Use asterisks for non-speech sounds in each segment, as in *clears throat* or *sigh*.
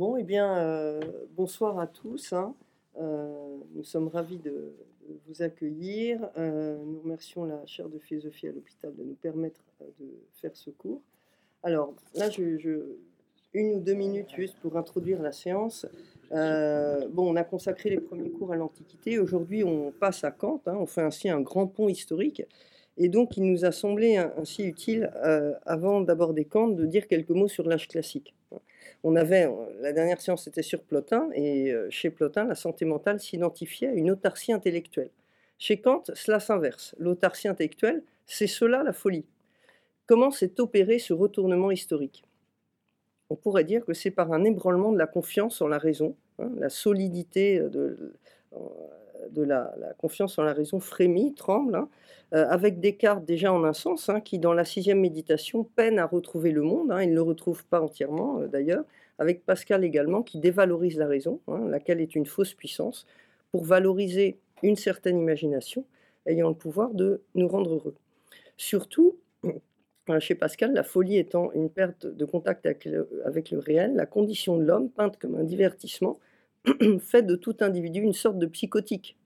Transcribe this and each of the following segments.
Bon, eh bien, euh, bonsoir à tous. hein. Euh, nous sommes ravis de, vous accueillir. Euh, nous remercions la chaire de philosophie à l'hôpital de nous permettre de faire ce cours. Alors, là, une ou deux minutes juste pour introduire la séance. Bon, on a consacré les premiers cours à l'Antiquité. Aujourd'hui, on passe à Kant. hein. on fait ainsi un grand pont historique. Et donc, il nous a semblé un- ainsi utile, avant d'aborder Kant, de dire quelques mots sur l'âge classique. On avait, euh, la dernière séance était sur Plotin, et euh, chez Plotin, la santé mentale s'identifiait à une autarcie intellectuelle. Chez Kant, cela s'inverse. L'autarcie intellectuelle, c'est cela la folie. Comment s'est opéré ce retournement historique? On pourrait dire que c'est par un ébranlement de la confiance en la raison, hein, la solidité de, de la, confiance en la raison frémit, tremble, hein, euh, avec Descartes déjà en un sens, hein, qui dans la sixième méditation peine à retrouver le monde, hein, il ne le retrouve pas entièrement euh, d'ailleurs, avec Pascal également qui dévalorise la raison, laquelle est une fausse puissance, pour valoriser une certaine imagination ayant le pouvoir de nous rendre heureux. Surtout, euh, chez Pascal, la folie étant une perte de contact avec le réel, la condition de l'homme, peinte comme un divertissement, *clears throat* fait de tout individu une sorte de psychotique.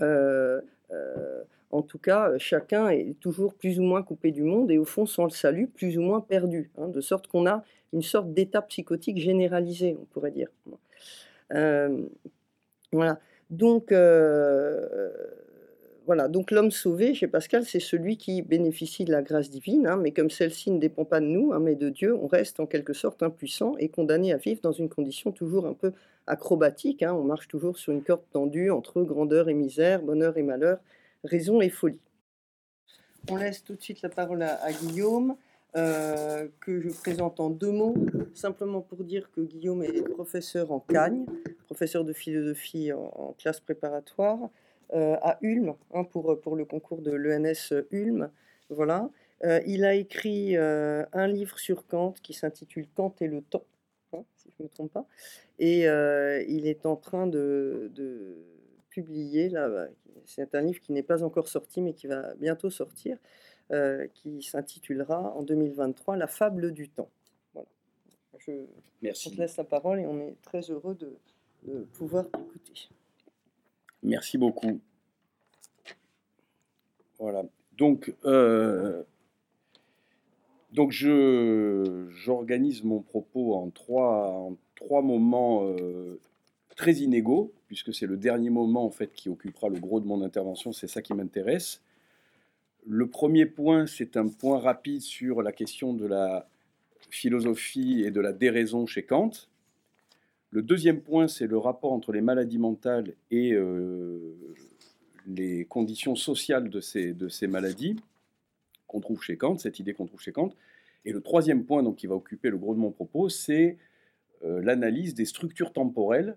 Euh, euh, en tout cas, chacun est toujours plus ou moins coupé du monde et au fond, sans le salut, plus ou moins perdu. hein, de sorte qu'on a une sorte d'état psychotique généralisé, on pourrait dire. Euh, voilà. Donc, voilà. Donc, l'homme sauvé, chez Pascal, c'est celui qui bénéficie de la grâce divine, hein, mais comme celle-ci ne dépend pas de nous, hein, mais de Dieu, on reste en quelque sorte impuissant et condamné à vivre dans une condition toujours un peu acrobatique. hein. on marche toujours sur une corde tendue entre grandeur et misère, bonheur et malheur, raison et folie. On laisse tout de suite la parole à, Guillaume, euh, que je présente en deux mots, simplement pour dire que Guillaume est professeur en Cagne, professeur de philosophie en, classe préparatoire, à Ulm, hein, pour, pour le concours de l'ENS Ulm. Voilà. Euh, il a écrit euh, un livre sur Kant qui s'intitule Kant et le temps, hein, si je ne me trompe pas, et euh, il est en train de, de publier, là, bah, c'est un livre qui n'est pas encore sorti, mais qui va bientôt sortir, euh, qui s'intitulera en 2023 La fable du temps. Voilà. Je, on Merci. te laisse la parole et on est très heureux de, de pouvoir t'écouter. Merci beaucoup. Voilà. Donc, euh, donc je, j'organise mon propos en trois, en trois moments euh, très inégaux, puisque c'est le dernier moment en fait qui occupera le gros de mon intervention. C'est ça qui m'intéresse. Le premier point, c'est un point rapide sur la question de la philosophie et de la déraison chez Kant. Le deuxième point, c'est le rapport entre les maladies mentales et euh, les conditions sociales de ces, maladies qu'on trouve chez Kant, cette idée qu'on trouve chez Kant. Et le troisième point, donc, qui va occuper le gros de mon propos, c'est euh, l'analyse des structures temporelles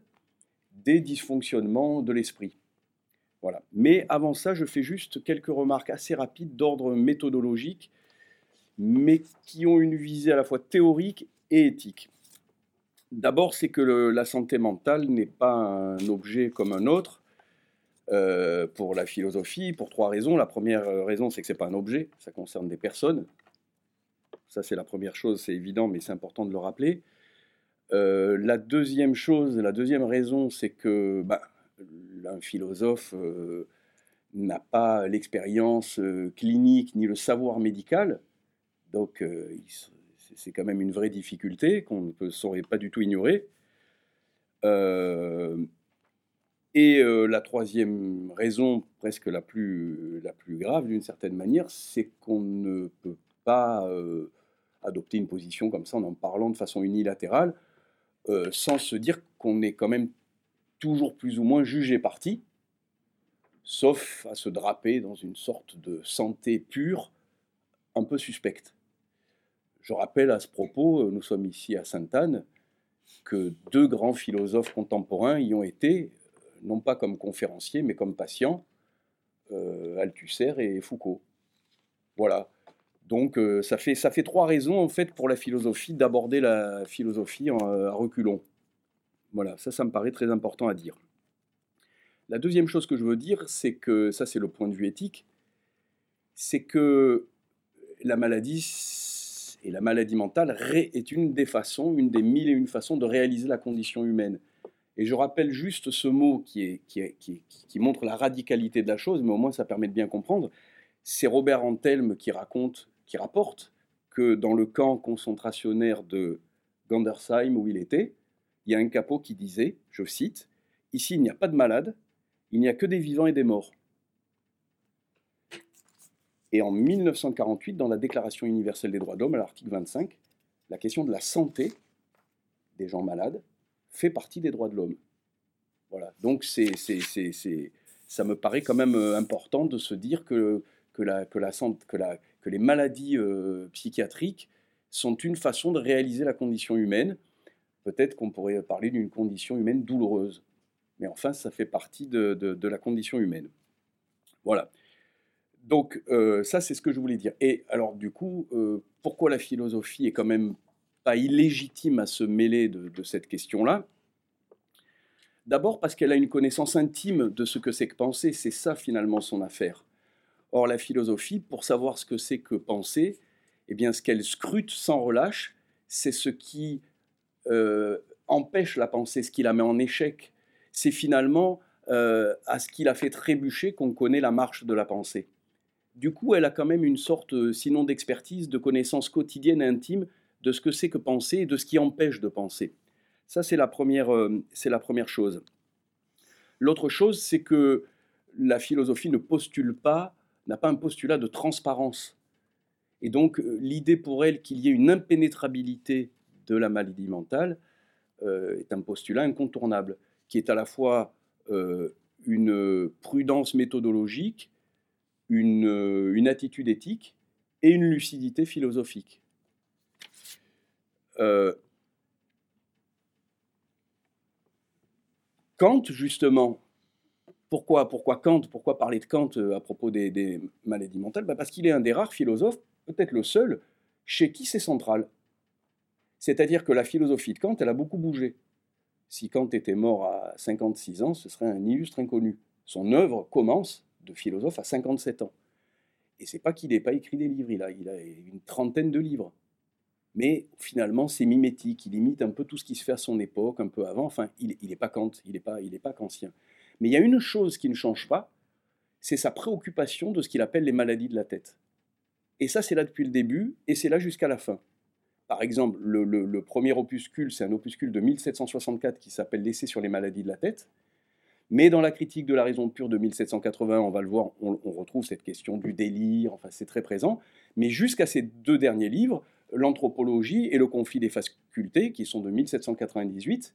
des dysfonctionnements de l'esprit. Voilà. Mais avant ça, je fais juste quelques remarques assez rapides d'ordre méthodologique, mais qui ont une visée à la fois théorique et éthique. D'abord, c'est que la santé mentale n'est pas un objet comme un autre euh, pour la philosophie, pour trois raisons. La première euh, raison, c'est que c'est pas un objet, ça concerne des personnes. Ça, c'est la première chose, c'est évident, mais c'est important de le rappeler. Euh, la deuxième chose, la deuxième raison, c'est que bah, un philosophe n'a pas l'expérience clinique ni le savoir médical, donc il c'est- quand même une vraie difficulté qu'on ne saurait pas du tout ignorer. Euh, et euh, la troisième raison, presque la plus, grave d'une certaine manière, c'est qu'on ne peut pas euh, adopter une position comme ça en en parlant de façon unilatérale, sans se dire qu'on est quand même toujours plus ou moins jugé parti, sauf à se draper dans une sorte de santé pure, un peu suspecte. Je rappelle à ce propos, euh, nous sommes ici à Sainte-Anne, que deux grands philosophes contemporains y ont été, euh, non pas comme conférenciers, mais comme patients, euh, Althusser et Foucault. Voilà. Donc ça, fait, ça fait trois raisons en fait pour la philosophie d'aborder la philosophie à reculons. Voilà, ça, ça me paraît très important à dire. La deuxième chose que je veux dire, c'est que, ça c'est le point de vue éthique, c'est que la maladie Et la maladie mentale est une des façons, une des mille et une façons de réaliser la condition humaine. Et je rappelle juste ce mot qui, montre la radicalité de la chose, mais au moins ça permet de bien comprendre. C'est Robert Antelme qui raconte, qui rapporte que dans le camp concentrationnaire de Gandersheim où il était, il y a un capot qui disait, je cite, Ici il n'y a pas de malades, il n'y a que des vivants et des morts. Et en 1948, dans la Déclaration universelle des droits de l'homme, à l'article 25, la question de la santé des gens malades fait partie des droits de l'homme. Voilà. Donc ça me paraît quand même euh, important de se dire que, les maladies euh, psychiatriques sont une façon de réaliser la condition humaine. Peut-être qu'on pourrait parler d'une condition humaine douloureuse. Mais enfin, ça fait partie de la condition humaine. Voilà. Donc euh, ça, c'est ce que je voulais dire. Et alors du coup, euh, pourquoi la philosophie est quand même pas illégitime à se mêler de, cette question-là? D'abord parce qu'elle a une connaissance intime de ce que c'est que penser. C'est ça finalement son affaire. Or la philosophie, pour savoir ce que c'est que penser, eh bien ce qu'elle scrute sans relâche, c'est ce qui euh, empêche la pensée, ce qui la met en échec. C'est finalement à ce qui la fait trébucher qu'on connaît la marche de la pensée du coup, elle a quand même une sorte, euh, sinon d'expertise, de connaissance quotidienne et intime de ce que c'est que penser et de ce qui empêche de penser. Ça, c'est la, première, euh, la première chose. L'autre chose, c'est que la philosophie ne postule pas, n'a pas un postulat de transparence. Et donc, euh, l'idée pour elle qu'il y ait une impénétrabilité de la maladie mentale est un postulat incontournable, qui est à la fois une prudence méthodologique euh, une, attitude éthique et une lucidité philosophique. Euh, Kant, justement, pourquoi, pourquoi Kant Pourquoi parler de Kant euh, à propos des, maladies mentales? Bah, Parce qu'il est un des rares philosophes, peut-être le seul, chez qui c'est central. C'est-à-dire que la philosophie de Kant, elle a beaucoup bougé. Si Kant était mort à 56 ans, ce serait un illustre inconnu. Son œuvre commence de philosophe à 57 ans. Et c'est pas qu'il n'ait pas écrit des livres, il a, a une trentaine de livres. Mais finalement, c'est mimétique, il imite un peu tout ce qui se fait à son époque, un peu avant. Enfin, il n'est pas Kant, il n'est pas, il pas kantien. Mais il y a une chose qui ne change pas, c'est sa préoccupation de ce qu'il appelle les maladies de la tête. Et ça, c'est là depuis le début, et c'est là jusqu'à la fin. Par exemple, le, le premier opuscule, c'est un opuscule de 1764 qui s'appelle L'essai sur les maladies de la tête. Mais dans la critique de la raison pure de 1780, on va le voir, on, retrouve cette question du délire, enfin c'est très présent. Mais jusqu'à ces deux derniers livres, l'anthropologie et le conflit des facultés, qui sont de 1798,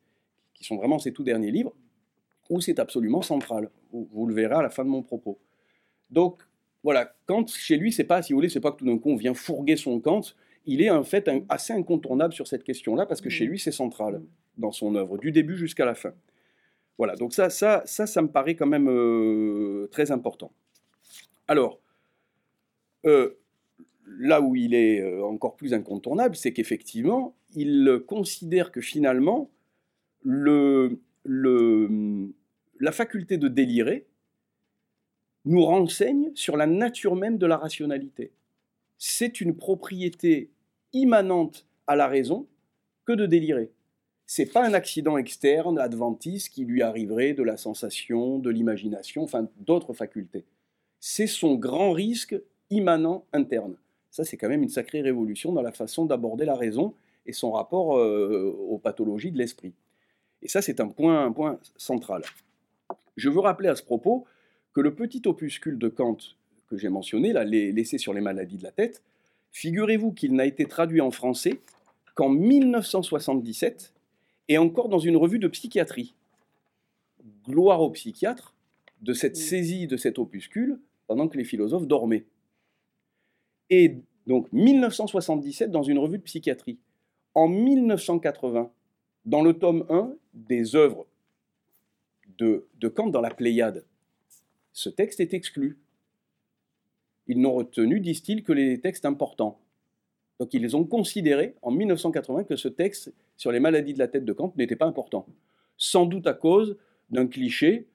qui sont vraiment ces tout derniers livres, où c'est absolument central. Vous, le verrez à la fin de mon propos. Donc voilà, Kant, chez lui, c'est pas, si vous voulez, c'est pas que tout d'un coup on vient fourguer son Kant, il est en fait assez incontournable sur cette question-là, parce que chez mmh. lui, c'est central dans son œuvre, du début jusqu'à la fin. Voilà, donc ça, ça, ça, me paraît quand même euh, très important. Alors, euh, là où il est euh, encore plus incontournable, c'est qu'effectivement, il considère que finalement, le, le, la faculté de délirer nous renseigne sur la nature même de la rationalité. C'est une propriété immanente à la raison que de délirer c'est pas un accident externe, adventiste, qui lui arriverait de la sensation, de l'imagination, enfin d'autres facultés. C'est son grand risque immanent interne. Ça, c'est quand même une sacrée révolution dans la façon d'aborder la raison et son rapport euh, aux pathologies de l'esprit. Et ça, c'est un point, un point central. Je veux rappeler à ce propos que le petit opuscule de Kant que j'ai mentionné, là, l'essai sur les maladies de la tête, figurez-vous qu'il n'a été traduit en français qu'en 1977 et encore dans une revue de psychiatrie. Gloire aux psychiatres de cette saisie de cet opuscule pendant que les philosophes dormaient. Et donc 1977 dans une revue de psychiatrie. En 1980, dans le tome 1 des œuvres de, de Kant dans la Pléiade, ce texte est exclu. Ils n'ont retenu, disent-ils, que les textes importants. Donc ils ont considéré en 1980 que ce texte sur les maladies de la tête de Kant n'était pas important. Sans doute à cause d'un cliché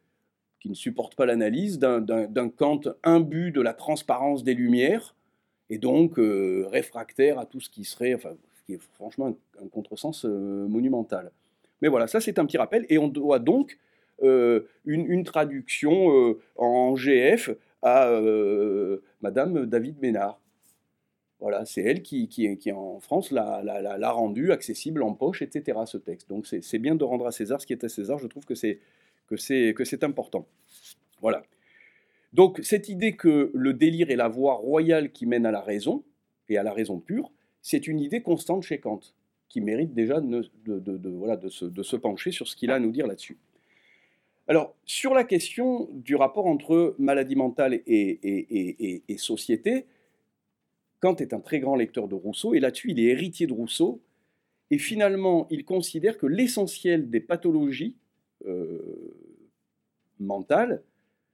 qui ne supporte pas l'analyse, d'un Kant imbu de la transparence des Lumières, et donc réfractaire à tout ce qui serait, enfin, qui est franchement un, contresens monumental. Mais voilà, ça c'est un petit rappel, et on doit donc une, traduction en GF à Madame David Ménard. Voilà, c'est elle qui, en France, l'a rendu accessible en poche, etc., ce texte. Donc c'est bien de rendre à César ce qui est à César, je trouve que c'est important. Voilà. Donc cette idée que le délire est la voie royale qui mène à la raison, et à la raison pure, c'est une idée constante chez Kant, qui mérite déjà de, se, pencher sur ce qu'il a à nous dire là-dessus. Alors, sur la question du rapport entre maladie mentale et société, Kant est un très grand lecteur de Rousseau, et là-dessus, il est héritier de Rousseau, et finalement, il considère que l'essentiel des pathologies euh, mentales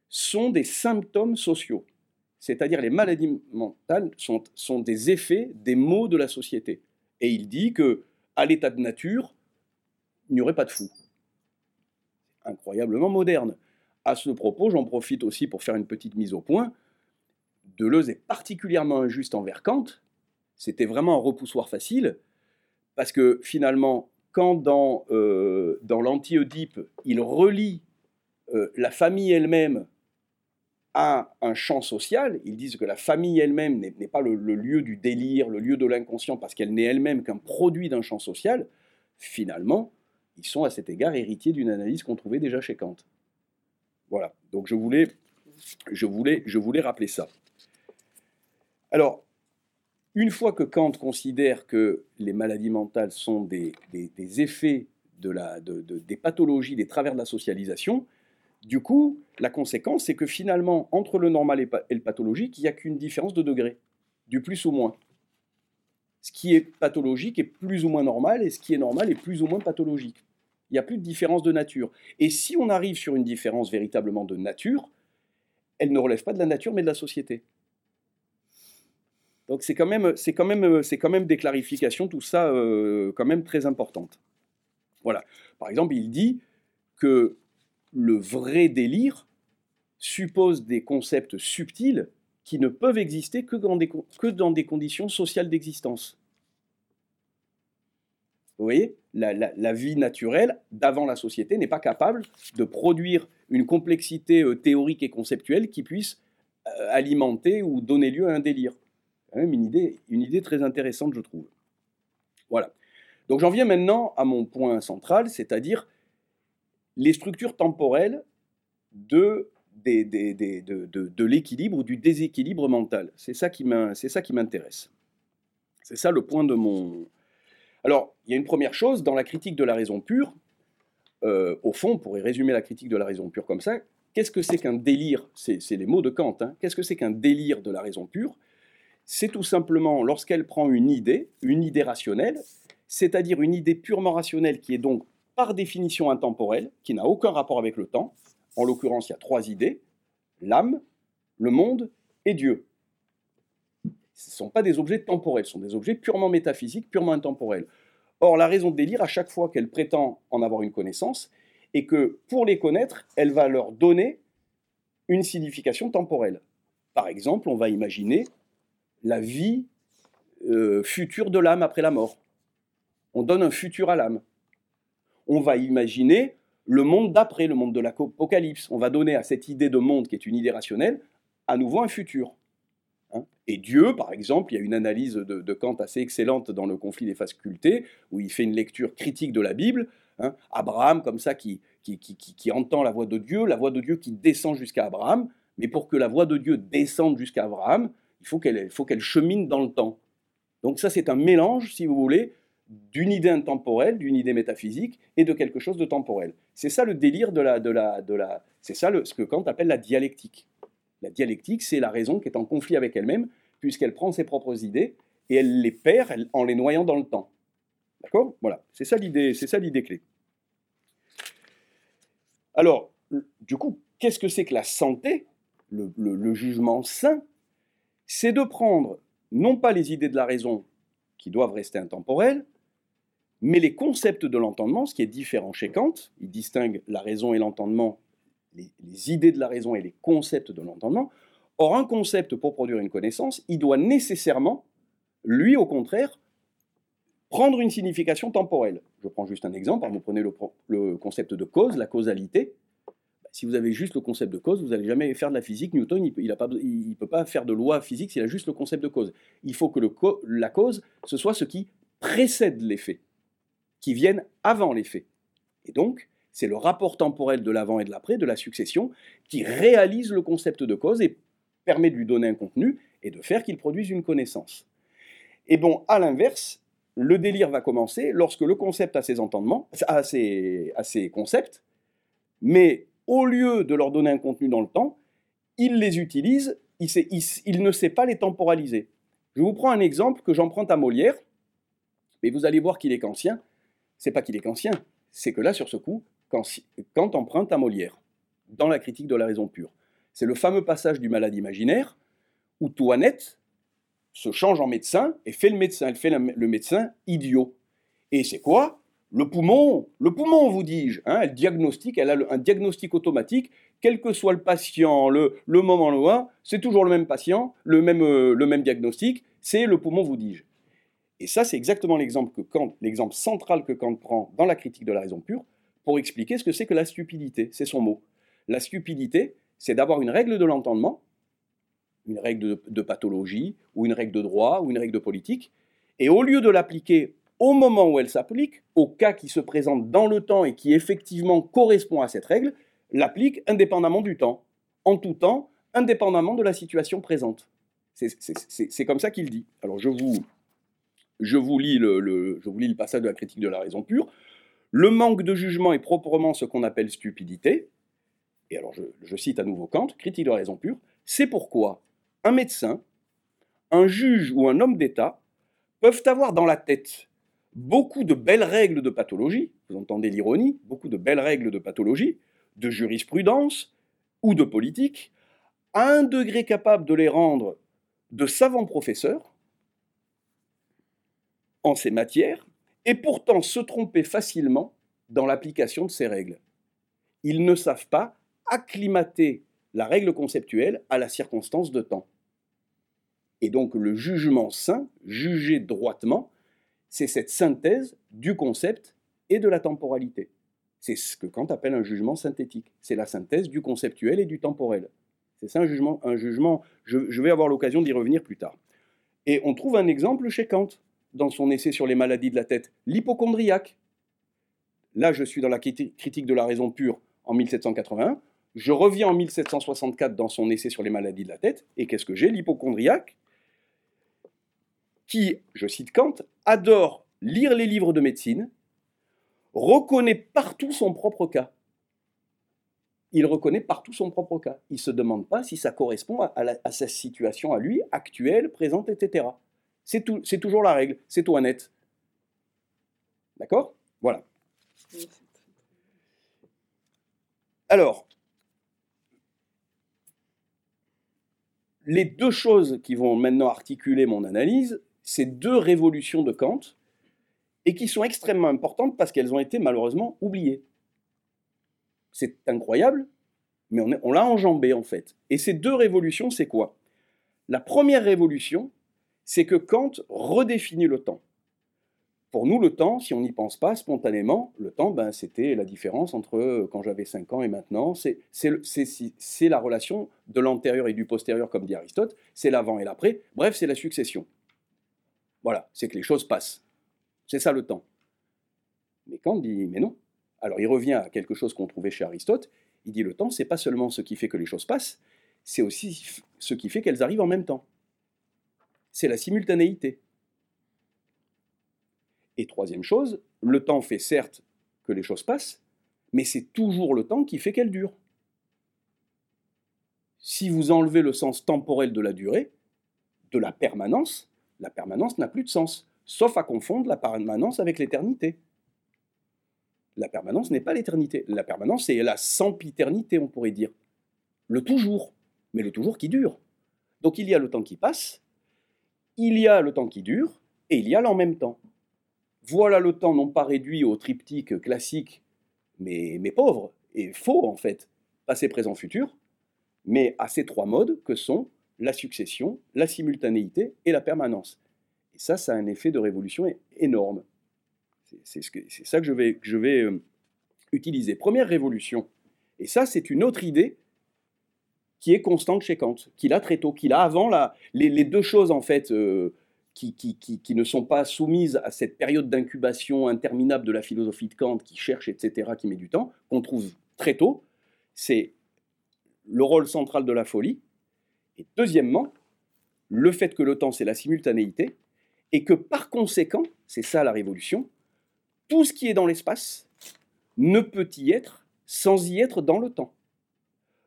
sont des symptômes sociaux. C'est-à-dire les maladies mentales sont, sont, des effets des maux de la société. Et il dit que à l'état de nature, il n'y aurait pas de fou. Incroyablement moderne. À ce propos, j'en profite aussi pour faire une petite mise au point. Deleuze est particulièrement injuste envers Kant. C'était vraiment un repoussoir facile, parce que finalement, quand dans, euh, dans l'anti-Oedipe, il relie euh, la famille elle-même à un champ social, ils disent que la famille elle-même n'est pas le, lieu du délire, le lieu de l'inconscient, parce qu'elle n'est elle-même qu'un produit d'un champ social, finalement, ils sont à cet égard héritiers d'une analyse qu'on trouvait déjà chez Kant. Voilà, donc je voulais, je voulais, je voulais rappeler ça. Alors, une fois que Kant considère que les maladies mentales sont des, effets des pathologies, des travers de la socialisation, du coup, la conséquence, c'est que finalement, entre le normal et, le pathologique, il n'y a qu'une différence de degré, du plus ou moins. Ce qui est pathologique est plus ou moins normal, et ce qui est normal est plus ou moins pathologique. Il n'y a plus de différence de nature. Et si on arrive sur une différence véritablement de nature, elle ne relève pas de la nature, mais de la société. Donc c'est quand même, c'est quand même, c'est quand même des clarifications, tout ça, euh, quand même très importantes. Voilà. Par exemple, il dit que le vrai délire suppose des concepts subtils qui ne peuvent exister que dans des, que dans des conditions sociales d'existence. Vous voyez, la, la, vie naturelle, d'avant la société, n'est pas capable de produire une complexité euh, théorique et conceptuelle qui puisse euh, alimenter ou donner lieu à un délire quand même une idée, très intéressante, je trouve. Voilà. Donc j'en viens maintenant à mon point central, c'est-à-dire les structures temporelles de l'équilibre ou du déséquilibre mental. C'est ça qui m'intéresse. C'est ça le point de mon... Alors, il y a une première chose, dans la critique de la raison pure, euh, au fond, on pourrait résumer la critique de la raison pure comme ça, qu'est-ce que c'est qu'un délire? C'est les mots de Kant. Hein. Qu'est-ce que c'est qu'un délire de la raison pure? C'est tout simplement lorsqu'elle prend une idée, une idée rationnelle, c'est-à-dire une idée purement rationnelle qui est donc par définition intemporelle, qui n'a aucun rapport avec le temps. En l'occurrence, il y a trois idées, l'âme, le monde et Dieu. Ce ne sont pas des objets temporels, ce sont des objets purement métaphysiques, purement intemporels. Or, la raison de délire, à chaque fois qu'elle prétend en avoir une connaissance, est que pour les connaître, elle va leur donner une signification temporelle. Par exemple, on va imaginer la vie euh, future de l'âme après la mort. On donne un futur à l'âme. On va imaginer le monde d'après, le monde de l'Apocalypse. On va donner à cette idée de monde, qui est une idée rationnelle, à nouveau un futur. Hein. Et Dieu, par exemple, il y a une analyse de, Kant assez excellente dans le conflit des facultés, où il fait une lecture critique de la Bible. Hein. Abraham, comme ça, qui, qui, entend la voix de Dieu, la voix de Dieu qui descend jusqu'à Abraham. Mais pour que la voix de Dieu descende jusqu'à Abraham, il faut qu'elle chemine dans le temps. Donc ça, c'est un mélange, si vous voulez, d'une idée intemporelle, d'une idée métaphysique et de quelque chose de temporel. C'est ça le délire de la... C'est ça ce que Kant appelle la dialectique. La dialectique, c'est la raison qui est en conflit avec elle-même, puisqu'elle prend ses propres idées et elle les perd en les noyant dans le temps. D'accord? Voilà, c'est ça l'idée, c'est ça l'idée clé. Alors, du coup, qu'est-ce que c'est que la santé, le jugement sain c'est de prendre non pas les idées de la raison qui doivent rester intemporelles, mais les concepts de l'entendement, ce qui est différent chez Kant. Il distingue la raison et l'entendement, les, idées de la raison et les concepts de l'entendement. Or, un concept, pour produire une connaissance, il doit nécessairement, lui, au contraire, prendre une signification temporelle. Je prends juste un exemple. Vous prenez le, concept de cause, la causalité. Si vous avez juste le concept de cause, vous n'allez jamais faire de la physique. Newton, il ne peut pas faire de loi physique s'il a juste le concept de cause. Il faut que la cause, ce soit ce qui précède l'effet, qui vienne avant l'effet. Et donc, c'est le rapport temporel de l'avant et de l'après, de la succession, qui réalise le concept de cause et permet de lui donner un contenu et de faire qu'il produise une connaissance. Et bon, à l'inverse, le délire va commencer lorsque le concept a ses entendements, a ses, concepts, mais au lieu de leur donner un contenu dans le temps, il les utilise, il, ne sait pas les temporaliser. Je vous prends un exemple que j'emprunte à Molière, mais vous allez voir qu'il est kantien. C'est pas qu'il est kantien, c'est que là, sur ce coup, Kant emprunte à Molière, dans la critique de la raison pure. C'est le fameux passage du malade imaginaire, où Toinette, se change en médecin et fait le médecin. Elle fait le médecin idiot. Et c'est quoi? Le poumon. Le poumon, vous dis-je. Hein, elle diagnostique, elle a un diagnostic automatique, quel que soit le patient, le, moment loin, c'est toujours le même patient, le même, euh, le même diagnostic, c'est le poumon, vous dis-je. Et ça, c'est exactement l'exemple que Kant, l'exemple central que Kant prend dans la critique de la raison pure pour expliquer ce que c'est que la stupidité. C'est son mot. La stupidité, c'est d'avoir une règle de l'entendement une règle de, pathologie, ou une règle de droit, ou une règle de politique, et au lieu de l'appliquer au moment où elle s'applique, au cas qui se présente dans le temps et qui effectivement correspond à cette règle, l'applique indépendamment du temps, en tout temps, indépendamment de la situation présente. C'est comme ça qu'il dit. Alors je vous, je, vous lis le, je vous lis le passage de la critique de la raison pure. Le manque de jugement est proprement ce qu'on appelle stupidité. Et alors je, je cite à nouveau Kant, critique de la raison pure. C'est pourquoi un médecin, un juge ou un homme d'État peuvent avoir dans la tête beaucoup de belles règles de pathologie, vous entendez l'ironie, beaucoup de belles règles de pathologie, de jurisprudence ou de politique, à un degré capable de les rendre de savants professeurs en ces matières, et pourtant se tromper facilement dans l'application de ces règles. Ils ne savent pas acclimater la règle conceptuelle à la circonstance de temps. Et donc le jugement sain, juger droitement, c'est cette synthèse du concept et de la temporalité. C'est ce que Kant appelle un jugement synthétique. C'est la synthèse du conceptuel et du temporel. C'est ça un jugement. Un jugement je, je vais avoir l'occasion d'y revenir plus tard. Et on trouve un exemple chez Kant, dans son essai sur les maladies de la tête, l'hypochondriaque. Là, je suis dans la critique de la raison pure en 1781. Je reviens en 1764 dans son essai sur les maladies de la tête, et qu'est-ce que j'ai? L'hypochondriaque, qui, je cite Kant, adore lire les livres de médecine, reconnaît partout son propre cas. Il reconnaît partout son propre cas. Il ne se demande pas si ça correspond à, sa situation à lui, actuelle, présente, etc. C'est toujours la règle, c'est tout net. D'accord? Voilà. Alors, les deux choses qui vont maintenant articuler mon analyse, c'est deux révolutions de Kant, et qui sont extrêmement importantes parce qu'elles ont été malheureusement oubliées. C'est incroyable, mais on, on l'a enjambé en fait. Et ces deux révolutions, c'est quoi? La première révolution, c'est que Kant redéfinit le temps. Pour nous, le temps, si on n'y pense pas spontanément, le temps, ben, c'était la différence entre euh, quand j'avais 5 ans et maintenant. C'est la relation de l'antérieur et du postérieur, comme dit Aristote. C'est l'avant et l'après. Bref, c'est la succession. Voilà, c'est que les choses passent. C'est ça le temps. Mais Kant dit, mais non. Alors il revient à quelque chose qu'on trouvait chez Aristote. Il dit le temps, c'est pas seulement ce qui fait que les choses passent, c'est aussi ce qui fait qu'elles arrivent en même temps. C'est la simultanéité. Et troisième chose, le temps fait certes que les choses passent, mais c'est toujours le temps qui fait qu'elles durent. Si vous enlevez le sens temporel de la durée, de la permanence, la permanence n'a plus de sens, sauf à confondre la permanence avec l'éternité. La permanence n'est pas l'éternité. La permanence, c'est la sempiternité, on pourrait dire. Le toujours, mais le toujours qui dure. Donc il y a le temps qui passe, il y a le temps qui dure, et il y a l'en même temps. Voilà le temps non pas réduit au triptyque classique, mais, mais pauvre et faux en fait, passé, présent, futur. mais à ces trois modes que sont la succession, la simultanéité et la permanence. Et ça, ça a un effet de révolution énorme. C'est ça que je vais, je vais euh, utiliser. Première révolution. Et ça, c'est une autre idée qui est constante chez Kant, qu'il a très tôt, qu'il a avant la, les, deux choses en fait euh, qui, ne sont pas soumises à cette période d'incubation interminable de la philosophie de Kant, qui cherche, etc., qui met du temps, qu'on trouve très tôt, c'est le rôle central de la folie, et deuxièmement, le fait que le temps, c'est la simultanéité, et que par conséquent, c'est ça la révolution, tout ce qui est dans l'espace ne peut y être sans y être dans le temps.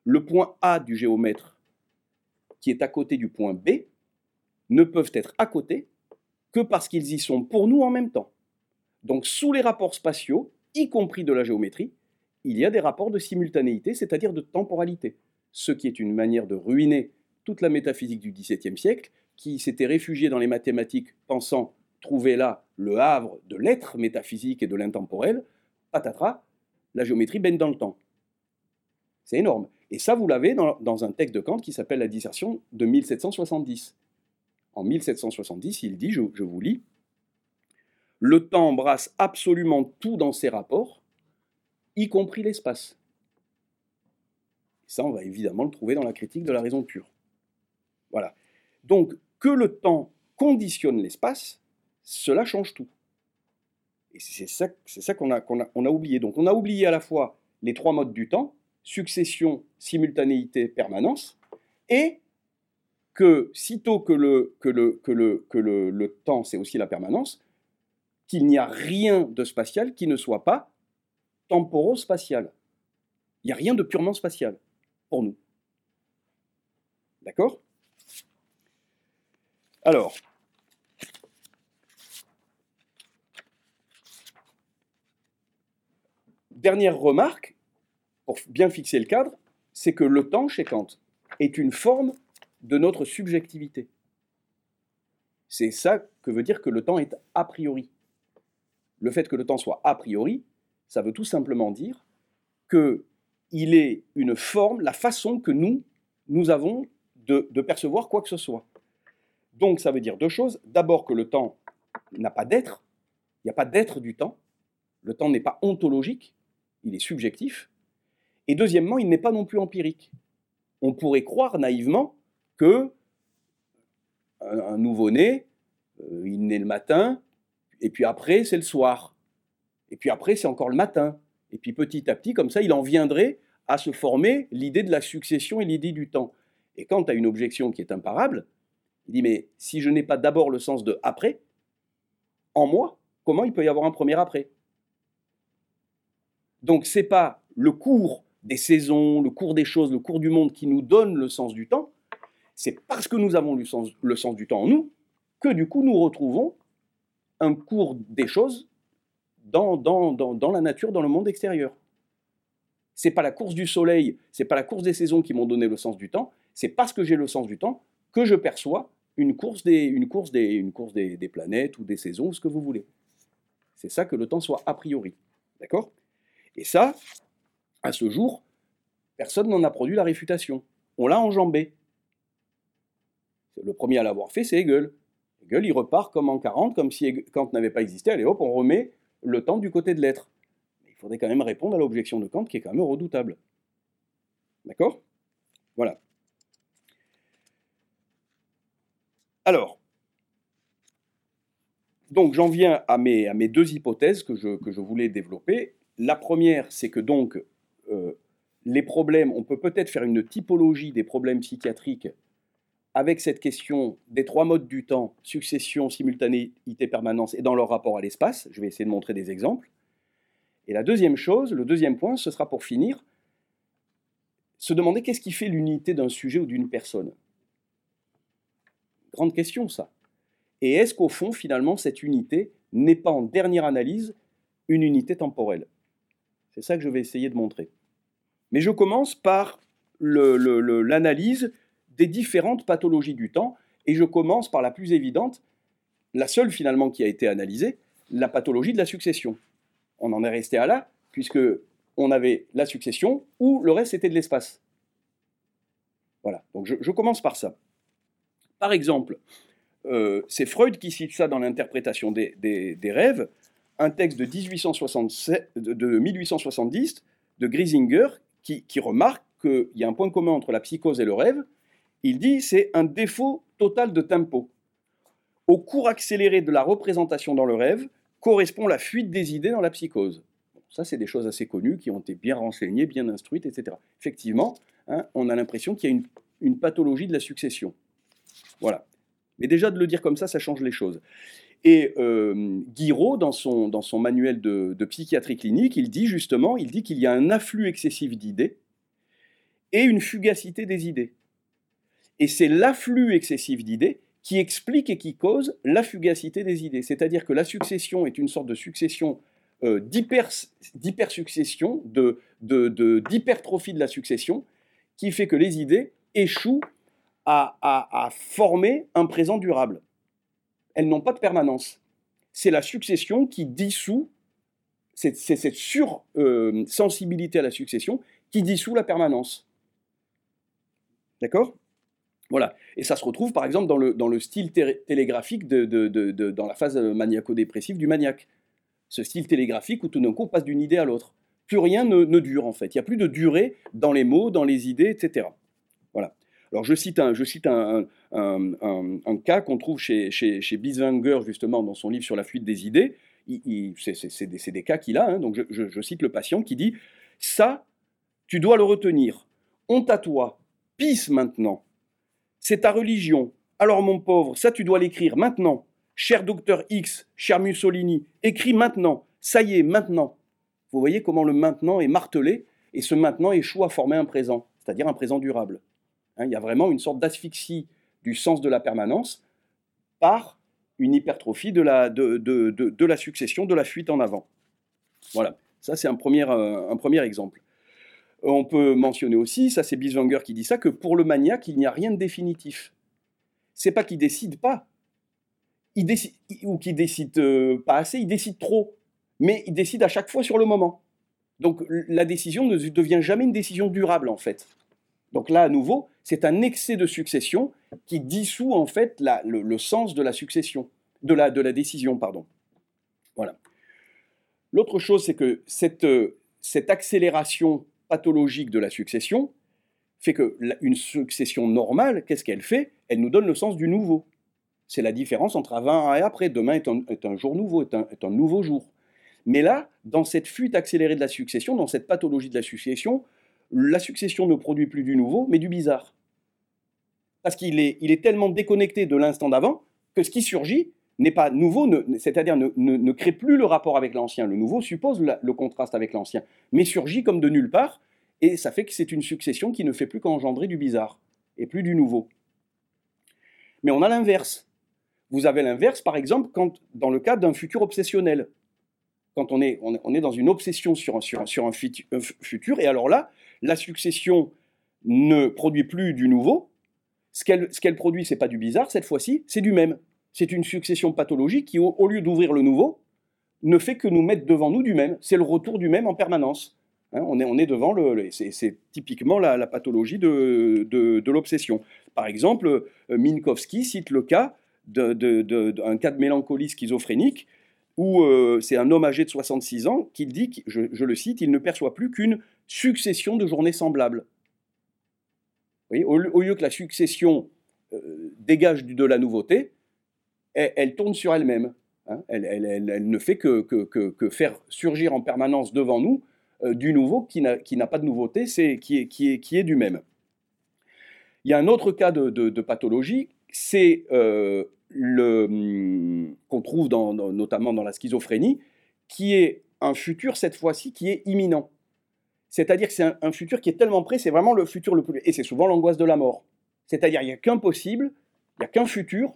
Le point A du géomètre, qui est à côté du point B, ne peuvent être à côté que parce qu'ils y sont pour nous en même temps. Donc sous les rapports spatiaux, y compris de la géométrie, il y a des rapports de simultanéité, c'est-à-dire de temporalité, ce qui est une manière de ruiner toute la métaphysique du XVIIe siècle, qui s'était réfugiée dans les mathématiques pensant trouver là le havre de l'être métaphysique et de l'intemporel, patatras, la géométrie baigne dans le temps. C'est énorme. Et ça, vous l'avez dans, un texte de Kant qui s'appelle la dissertation de 1770. En 1770, il dit, je, je vous lis, Le temps embrasse absolument tout dans ses rapports, y compris l'espace. Ça, on va évidemment le trouver dans la critique de la raison pure. Voilà. Donc, que le temps conditionne l'espace, cela change tout. Et c'est ça, qu'on a, a, a oublié. Donc, on a oublié à la fois les trois modes du temps, succession, simultanéité, permanence, et que sitôt que le, que le, que le, que le temps, c'est aussi la permanence, qu'il n'y a rien de spatial qui ne soit pas temporo-spatial. Il n'y a rien de purement spatial pour nous. D'accord? Alors, dernière remarque, pour bien fixer le cadre, c'est que le temps chez Kant est une forme de notre subjectivité. C'est ça que veut dire que le temps est a priori. Le fait que le temps soit a priori, ça veut tout simplement dire que il est une forme, la façon que nous, nous avons de, de percevoir quoi que ce soit. Donc ça veut dire deux choses. D'abord que le temps n'a pas d'être, il n'y a pas d'être du temps. Le temps n'est pas ontologique, il est subjectif. Et deuxièmement, il n'est pas non plus empirique. On pourrait croire naïvement que un, nouveau-né, euh, il naît le matin, et puis après c'est le soir, et puis après c'est encore le matin, et puis petit à petit, comme ça, il en viendrait à se former l'idée de la succession et l'idée du temps. Et quand tu as une objection qui est imparable, il dit, mais si je n'ai pas d'abord le sens de après, en moi, comment il peut y avoir un premier après? Donc c'est pas le cours des saisons, le cours des choses, le cours du monde qui nous donne le sens du temps, c'est parce que nous avons le sens, le sens du temps en nous que du coup nous retrouvons un cours des choses dans, dans, dans, dans la nature, dans le monde extérieur. C'est pas la course du soleil, c'est pas la course des saisons qui m'ont donné le sens du temps, c'est parce que j'ai le sens du temps que je perçois une course des, une course des, une course des, planètes ou des saisons, ou ce que vous voulez. C'est ça que le temps soit a priori. D'accord? Et ça, à ce jour, personne n'en a produit la réfutation. On l'a enjambé. Le premier à l'avoir fait, c'est Hegel. Hegel, il repart comme en 40, comme si Kant n'avait pas existé. Allez hop, on remet le temps du côté de l'être. Il faudrait quand même répondre à l'objection de Kant qui est quand même redoutable. D'accord? Voilà. Alors, donc j'en viens à mes, deux hypothèses que je, que je voulais développer. La première, c'est que donc euh, les problèmes, on peut peut-être faire une typologie des problèmes psychiatriques avec cette question des trois modes du temps, succession, simultanéité, permanence, et dans leur rapport à l'espace. Je vais essayer de montrer des exemples. Et la deuxième chose, le deuxième point, ce sera pour finir, se demander qu'est-ce qui fait l'unité d'un sujet ou d'une personne. Grande question, ça. Et est-ce qu'au fond, finalement, cette unité n'est pas en dernière analyse une unité temporelle? C'est ça que je vais essayer de montrer. Mais je commence par l'analyse des différentes pathologies du temps, et je commence par la plus évidente, la seule finalement qui a été analysée, la pathologie de la succession. On en est resté à là, puisque on avait la succession, ou le reste était de l'espace. Voilà, donc je, commence par ça. Par exemple, euh, c'est Freud qui cite ça dans l'interprétation des, rêves, un texte de, 1867, de 1870 de Griesinger qui, qui remarque qu'il y a un point commun entre la psychose et le rêve. Il dit c'est un défaut total de tempo. Au cours accéléré de la représentation dans le rêve correspond la fuite des idées dans la psychose. Ça, c'est des choses assez connues qui ont été bien renseignées, bien instruites, etc. Effectivement, hein, on a l'impression qu'il y a une, pathologie de la succession. Voilà. Mais déjà de le dire comme ça, ça change les choses. Et euh, Guiraud, dans son, dans son manuel de, de, psychiatrie clinique, il dit justement, il dit qu'il y a un afflux excessif d'idées et une fugacité des idées. Et c'est l'afflux excessif d'idées qui explique et qui cause la fugacité des idées. C'est-à-dire que la succession est une sorte de succession euh, d'hypersuccession, d'hypertrophie de, la succession, qui fait que les idées échouent à, former un présent durable. Elles n'ont pas de permanence. C'est la succession qui dissout, c'est cette sursensibilité à la succession qui dissout la permanence. D'accord? Voilà. Et ça se retrouve par exemple dans le, dans le style télégraphique de, dans la phase maniaco-dépressive du maniaque. Ce style télégraphique où tout d'un coup on passe d'une idée à l'autre. Plus rien ne, dure en fait. Il n'y a plus de durée dans les mots, dans les idées, etc. Voilà. Alors je cite un, je cite un, cas qu'on trouve chez, chez, chez justement dans son livre sur la fuite des idées. C'est des, des, cas qu'il a. Hein. donc je, je, je cite le patient qui dit Ça, tu dois le retenir. Honte à toi. Pisse maintenant c'est ta religion. Alors mon pauvre, ça tu dois l'écrire maintenant. Cher docteur X, cher Mussolini, écris maintenant. Ça y est, maintenant. Vous voyez comment le maintenant est martelé et ce maintenant échoue à former un présent, c'est-à-dire un présent durable. Hein, il y a vraiment une sorte d'asphyxie du sens de la permanence par une hypertrophie de la, succession, de la fuite en avant. Voilà, ça c'est un premier, euh, exemple. On peut mentionner aussi, ça c'est Biswanger qui dit ça, que pour le maniaque, il n'y a rien de définitif. C'est pas qu'il décide pas, ou qu'il décide euh, pas assez, il décide trop, mais il décide à chaque fois sur le moment. Donc la décision ne devient jamais une décision durable en fait. Donc là, à nouveau, c'est un excès de succession qui dissout en fait le, sens de la succession, de la, décision, pardon. Voilà. L'autre chose, c'est que cette, euh, cette accélération pathologique de la succession fait que une succession normale, qu'est-ce qu'elle fait? Elle nous donne le sens du nouveau. C'est la différence entre avant et après. Demain est un, jour nouveau, est un, est un, nouveau jour. Mais là, dans cette fuite accélérée de la succession, dans cette pathologie de la succession, la succession ne produit plus du nouveau, mais du bizarre. Parce qu'il est, tellement déconnecté de l'instant d'avant que ce qui surgit n'est pas nouveau, c'est-à-dire ne, crée plus le rapport avec l'ancien. Le nouveau suppose le contraste avec l'ancien, mais surgit comme de nulle part, et ça fait que c'est une succession qui ne fait plus qu'engendrer du bizarre, et plus du nouveau. Mais on a l'inverse. Vous avez l'inverse, par exemple, dans le cas d'un futur obsessionnel. Quand on est, on est dans une obsession sur, sur, sur un, futur, et alors là, la succession ne produit plus du nouveau. Ce qu'elle ce produit, c'est pas du bizarre cette fois-ci, c'est du même c'est une succession pathologique qui, au, lieu d'ouvrir le nouveau, ne fait que nous mettre devant nous du même. C'est le retour du même en permanence. Hein, on, est, on est devant le. c'est typiquement la, pathologie de, l'obsession. Par exemple, euh, Minkowski cite le cas d'un cas de mélancolie schizophrénique où euh, c'est un homme âgé de 66 ans qui dit, je, le cite, il ne perçoit plus qu'une succession de journées semblables. au, lieu que la succession euh, dégage de la nouveauté, elle, tourne sur elle-même. Hein. Elle, ne fait que, faire surgir en permanence devant nous euh, du nouveau qui n'a pas de nouveauté, qui est, du même. Il y a un autre cas de, pathologie, c'est euh, le hum, qu'on trouve notamment dans la schizophrénie, qui est un futur cette fois-ci qui est imminent. C'est-à-dire que c'est un, un, futur qui est tellement près, c'est vraiment le futur le plus... Et c'est souvent l'angoisse de la mort. C'est-à-dire il n'y a qu'un possible, il n'y a qu'un futur,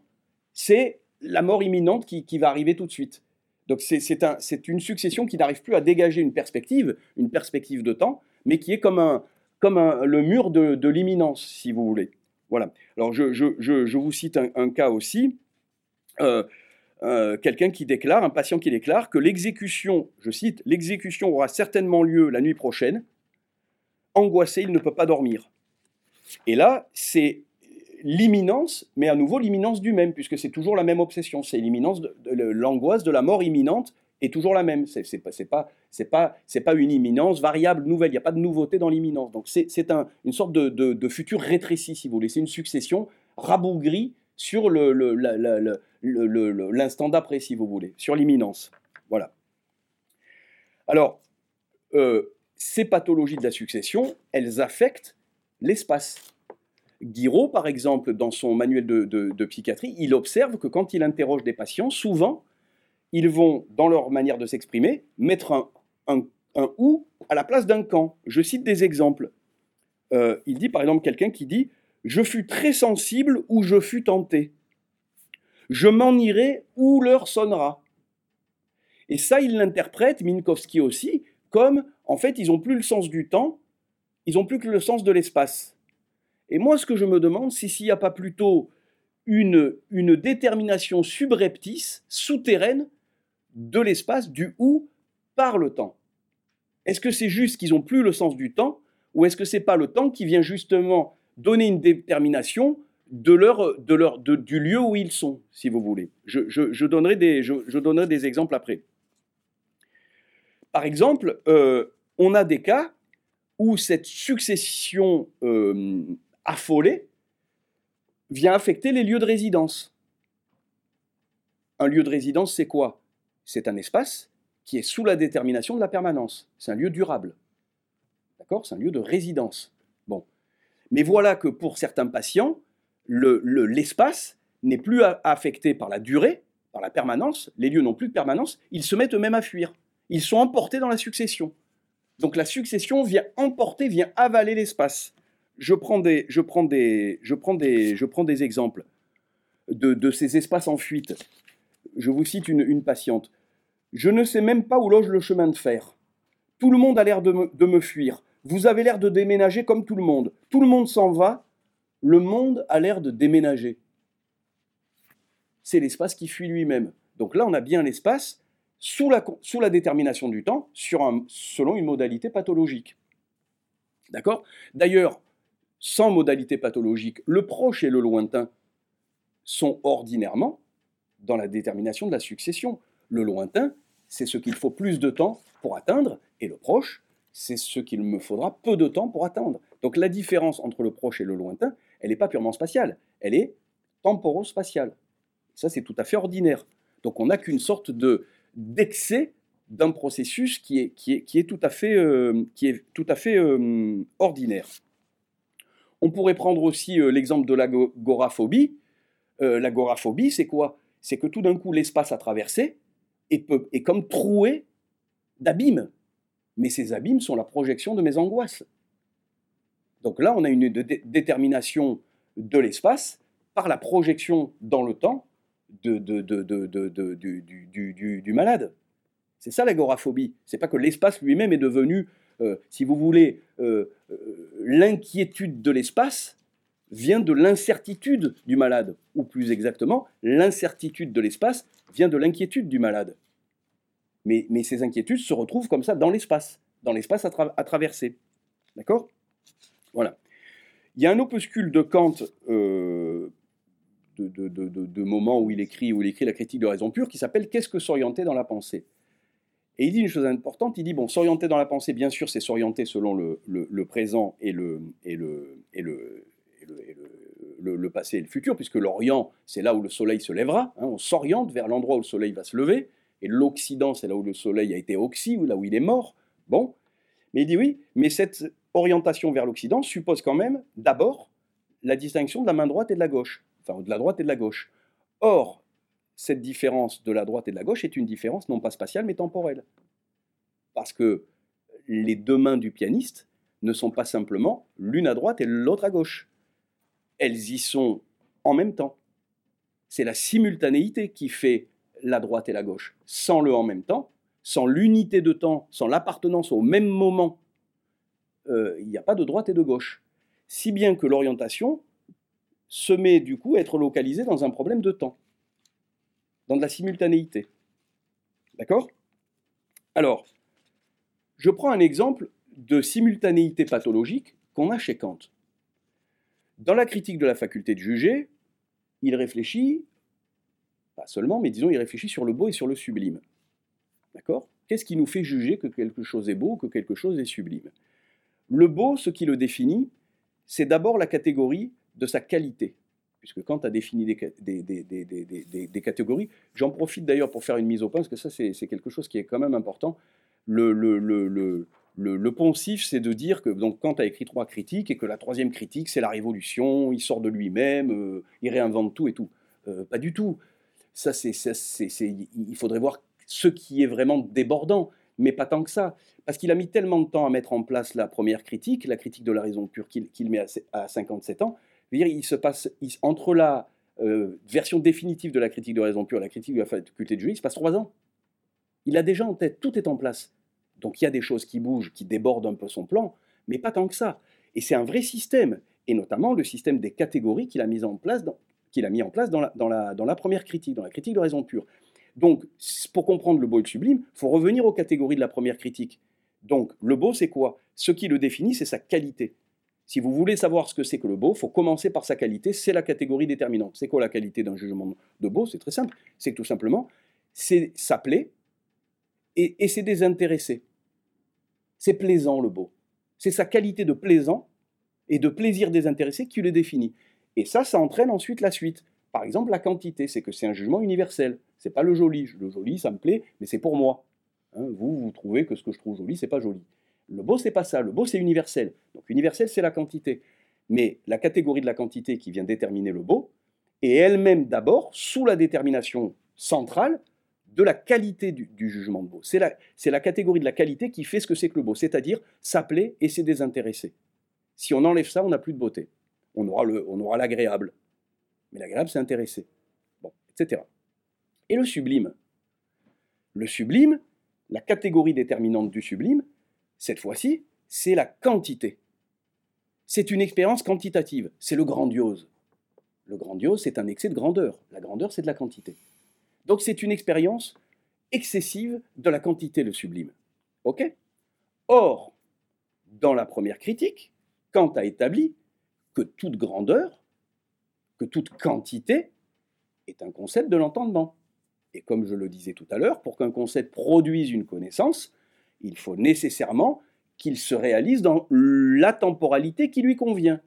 c'est la mort imminente qui, va arriver tout de suite. Donc c'est une succession qui n'arrive plus à dégager une perspective, une perspective de temps, mais qui est comme, un, comme le mur de, l'imminence, si vous voulez. Voilà. Alors je, vous cite un, cas aussi. Euh, euh, quelqu'un qui déclare, un patient qui déclare que l'exécution, je cite, l'exécution aura certainement lieu la nuit prochaine. Angoissé, il ne peut pas dormir. Et là, c'est l'imminence, mais à nouveau l'imminence du même, puisque c'est toujours la même obsession. C'est l'imminence, de, l'angoisse de la mort imminente est toujours la même. C'est, c'est pas, pas, pas, une imminence variable nouvelle. Il n'y a pas de nouveauté dans l'imminence. Donc c'est, un, une sorte de, de, de, futur rétréci, si vous voulez. C'est une succession rabougrie sur le, le, l'instant d'après, si vous voulez, sur l'imminence. Voilà. Alors, euh, ces pathologies de la succession, elles affectent l'espace. Guiraud, par exemple, dans son manuel de, psychiatrie, il observe que quand il interroge des patients, souvent, ils vont, dans leur manière de s'exprimer, mettre un, un, ou à la place d'un quand. Je cite des exemples. Euh, il dit, par exemple, quelqu'un qui dit Je fus très sensible ou je fus tenté. Je m'en irai où l'heure sonnera. Et ça, il l'interprète, Minkowski aussi, comme, en fait, ils n'ont plus le sens du temps, ils n'ont plus que le sens de l'espace. Et moi, ce que je me demande, c'est s'il n'y a pas plutôt une, une détermination subreptice, souterraine, de l'espace, du où, par le temps. Est-ce que c'est juste qu'ils n'ont plus le sens du temps, ou est-ce que c'est pas le temps qui vient justement donner une détermination de leur, du lieu où ils sont, si vous voulez je, je, donnerai, des, je, donnerai des exemples après. Par exemple, euh, on a des cas où cette succession euh, affolée vient affecter les lieux de résidence. Un lieu de résidence, c'est quoi? C'est un espace qui est sous la détermination de la permanence. C'est un lieu durable. D'accord? C'est un lieu de résidence. Bon. Mais voilà que pour certains patients, l'espace le, n'est plus affecté par la durée, par la permanence, les lieux n'ont plus de permanence, ils se mettent eux-mêmes à fuir. Ils sont emportés dans la succession. Donc la succession vient emporter, vient avaler l'espace je prends des exemples de, ces espaces en fuite. Je vous cite une, patiente. Je ne sais même pas où loge le chemin de fer. Tout le monde a l'air de me, fuir. Vous avez l'air de déménager comme tout le monde. Tout le monde s'en va. Le monde a l'air de déménager. C'est l'espace qui fuit lui-même. Donc là, on a bien l'espace sous la, sous la détermination du temps selon une modalité pathologique. D'accord? D'ailleurs, sans modalité pathologique, le proche et le lointain sont ordinairement dans la détermination de la succession. Le lointain, c'est ce qu'il faut plus de temps pour atteindre, et le proche, c'est ce qu'il me faudra peu de temps pour atteindre. Donc la différence entre le proche et le lointain, elle n'est pas purement spatiale, elle est temporo-spatiale. Ça, c'est tout à fait ordinaire. Donc on n'a qu'une sorte de d'excès d'un processus qui est, tout à fait, euh, à euh, ordinaire. On pourrait prendre aussi euh, l'exemple de l'agoraphobie. L'agoraphobie, c'est quoi? C'est que tout d'un coup, l'espace a traversé est, est comme troué d'abîmes. Mais ces abîmes sont la projection de mes angoisses. Donc là, on a une détermination de l'espace par la projection dans le temps du, malade. C'est ça l'agoraphobie. C'est pas que l'espace lui-même est devenu euh, si vous voulez, euh, euh, l'inquiétude de l'espace vient de l'incertitude du malade, ou plus exactement, l'incertitude de l'espace vient de l'inquiétude du malade. Mais, ces inquiétudes se retrouvent comme ça dans l'espace, dans l'espace à, traverser. D'accord? Voilà. Il y a un opuscule de Kant de, de, de, de, moment où il écrit où il écrit la critique de raison pure qui s'appelle Qu'est-ce que s'orienter dans la pensée? Et il dit une chose importante, il dit, bon, s'orienter dans la pensée, bien sûr, c'est s'orienter selon le, présent et le, et le, et le, le, passé et le futur, puisque l'Orient, c'est là où le soleil se lèvera, hein, on s'oriente vers l'endroit où le soleil va se lever, et l'Occident, c'est là où le soleil a été oxy, là où il est mort. Bon, mais il dit oui, mais cette orientation vers l'Occident suppose quand même, d'abord, la distinction de la main droite et de la gauche, enfin, de la droite et de la gauche. Or, cette différence de la droite et de la gauche est une différence non pas spatiale mais temporelle. Parce que les deux mains du pianiste ne sont pas simplement l'une à droite et l'autre à gauche. Elles y sont en même temps. C'est la simultanéité qui fait la droite et la gauche. Sans le en même temps, sans l'unité de temps, sans l'appartenance au même moment, euh, il n'y a pas de droite et de gauche. Si bien que l'orientation se met du coup à être localisée dans un problème de temps dans de la simultanéité. D'accord? Alors, je prends un exemple de simultanéité pathologique qu'on a chez Kant. Dans la critique de la faculté de juger, il réfléchit, pas seulement, mais disons, il réfléchit sur le beau et sur le sublime. D'accord? Qu'est-ce qui nous fait juger que quelque chose est beau, que quelque chose est sublime? Le beau, ce qui le définit, c'est d'abord la catégorie de sa qualité. Puisque Kant a défini des, des, catégories, j'en profite d'ailleurs pour faire une mise au point, parce que ça c'est quelque chose qui est quand même important. Le, le poncif, c'est de dire que donc, Kant a écrit trois critiques et que la troisième critique, c'est la révolution, il sort de lui-même, euh, il réinvente tout et tout. Euh, pas du tout. Ça, c'est, il faudrait voir ce qui est vraiment débordant, mais pas tant que ça. Parce qu'il a mis tellement de temps à mettre en place la première critique, la critique de la raison pure qu'il met à, 57 ans. dire, il se passe entre la euh, version définitive de la critique de la raison pure et la critique de la faculté de juger, il se passe trois ans. Il a déjà en tête, tout est en place. Donc il y a des choses qui bougent, qui débordent un peu son plan, mais pas tant que ça. Et c'est un vrai système, et notamment le système des catégories qu'il a mis en place dans, qu'il a mis en place dans la, première critique, dans la critique de raison pure. Donc, pour comprendre le beau et le sublime, il faut revenir aux catégories de la première critique. Donc, le beau, c'est quoi? Ce qui le définit, c'est sa qualité. Si vous voulez savoir ce que c'est que le beau, il faut commencer par sa qualité, c'est la catégorie déterminante. C'est quoi la qualité d'un jugement de beau? C'est très simple. C'est tout simplement, c'est s'appeler et, et c'est désintéressé. C'est plaisant le beau. C'est sa qualité de plaisant et de plaisir désintéressé qui le définit. Et ça, ça entraîne ensuite la suite. Par exemple, la quantité, c'est que c'est un jugement universel. C'est pas le joli. Le joli, ça me plaît, mais c'est pour moi. Hein, vous, vous trouvez que ce que je trouve joli, c'est pas joli. Le beau, c'est pas ça. Le beau, c'est universel. Donc universel, c'est la quantité. Mais la catégorie de la quantité qui vient déterminer le beau est elle-même d'abord sous la détermination centrale de la qualité du, jugement de beau. C'est la, la, catégorie de la qualité qui fait ce que c'est que le beau, c'est-à-dire s'appeler et c'est désintéressé. Si on enlève ça, on n'a plus de beauté. On aura l'agréable. Mais l'agréable, c'est intéressé. Bon, etc. Et le sublime Le sublime, la catégorie déterminante du sublime, cette fois-ci, c'est la quantité. C'est une expérience quantitative, c'est le grandiose. Le grandiose, c'est un excès de grandeur. La grandeur, c'est de la quantité. Donc c'est une expérience excessive de la quantité, le sublime. Or, dans la première critique, Kant a établi que toute grandeur, que toute quantité est un concept de l'entendement. Et comme je le disais tout à l'heure, pour qu'un concept produise une connaissance, il faut nécessairement qu'il se réalise dans la temporalité qui lui convient.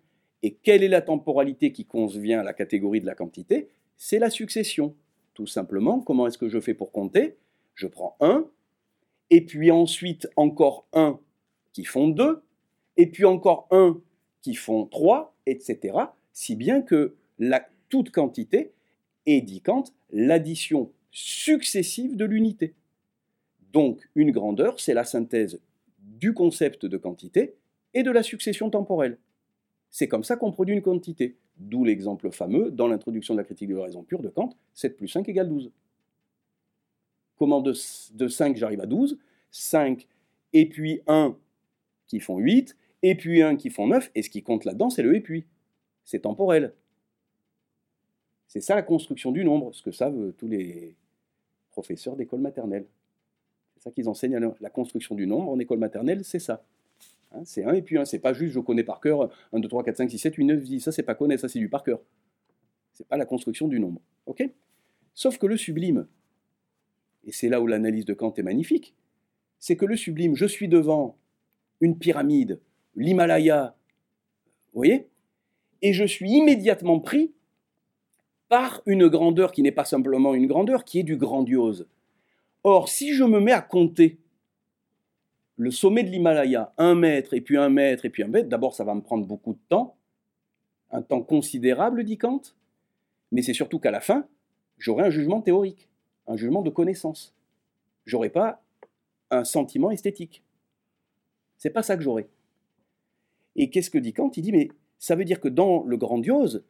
Et quelle est la temporalité qui convient à la catégorie de la quantité? C'est la succession. Tout simplement, comment est-ce que je fais pour compter? Je prends 1, et puis ensuite encore 1 qui font 2, et puis encore 1 qui font 3, etc. Si bien que la, toute quantité est, dit Kant, l'addition successive de l'unité. Donc une grandeur, c'est la synthèse du concept de quantité et de la succession temporelle. C'est comme ça qu'on produit une quantité. D'où l'exemple fameux dans l'introduction de la critique de la raison pure de Kant, 7 plus 5 égale 12. Comment de, 5 j'arrive à 12 5 et puis 1 qui font 8, et puis 1 qui font 9, et ce qui compte là-dedans, c'est le et puis. C'est temporel. C'est ça la construction du nombre, ce que savent tous les professeurs d'école maternelle. C'est ça qu'ils enseignent. La construction du nombre en école maternelle, c'est ça. Hein, c'est 1 et puis 1. C'est pas juste je connais par cœur 1, 2, 3, 4, 5, 6, 7, 8, 9, 10. Ça, c'est pas connaître, ça, c'est du par cœur. C'est pas la construction du nombre. OK? Sauf que le sublime, et c'est là où l'analyse de Kant est magnifique, c'est que le sublime, je suis devant une pyramide, l'Himalaya, vous voyez? Et je suis immédiatement pris par une grandeur qui n'est pas simplement une grandeur, qui est du grandiose. Or, si je me mets à compter le sommet de l'Himalaya, un mètre, et puis un mètre, et puis un mètre, d'abord ça va me prendre beaucoup de temps, un temps considérable, dit Kant, mais c'est surtout qu'à la fin, j'aurai un jugement théorique, un jugement de connaissance. J'aurai pas un sentiment esthétique. C'est pas ça que j'aurai. Et qu'est-ce que dit Kant? Il dit, mais ça veut dire que dans le grandiose,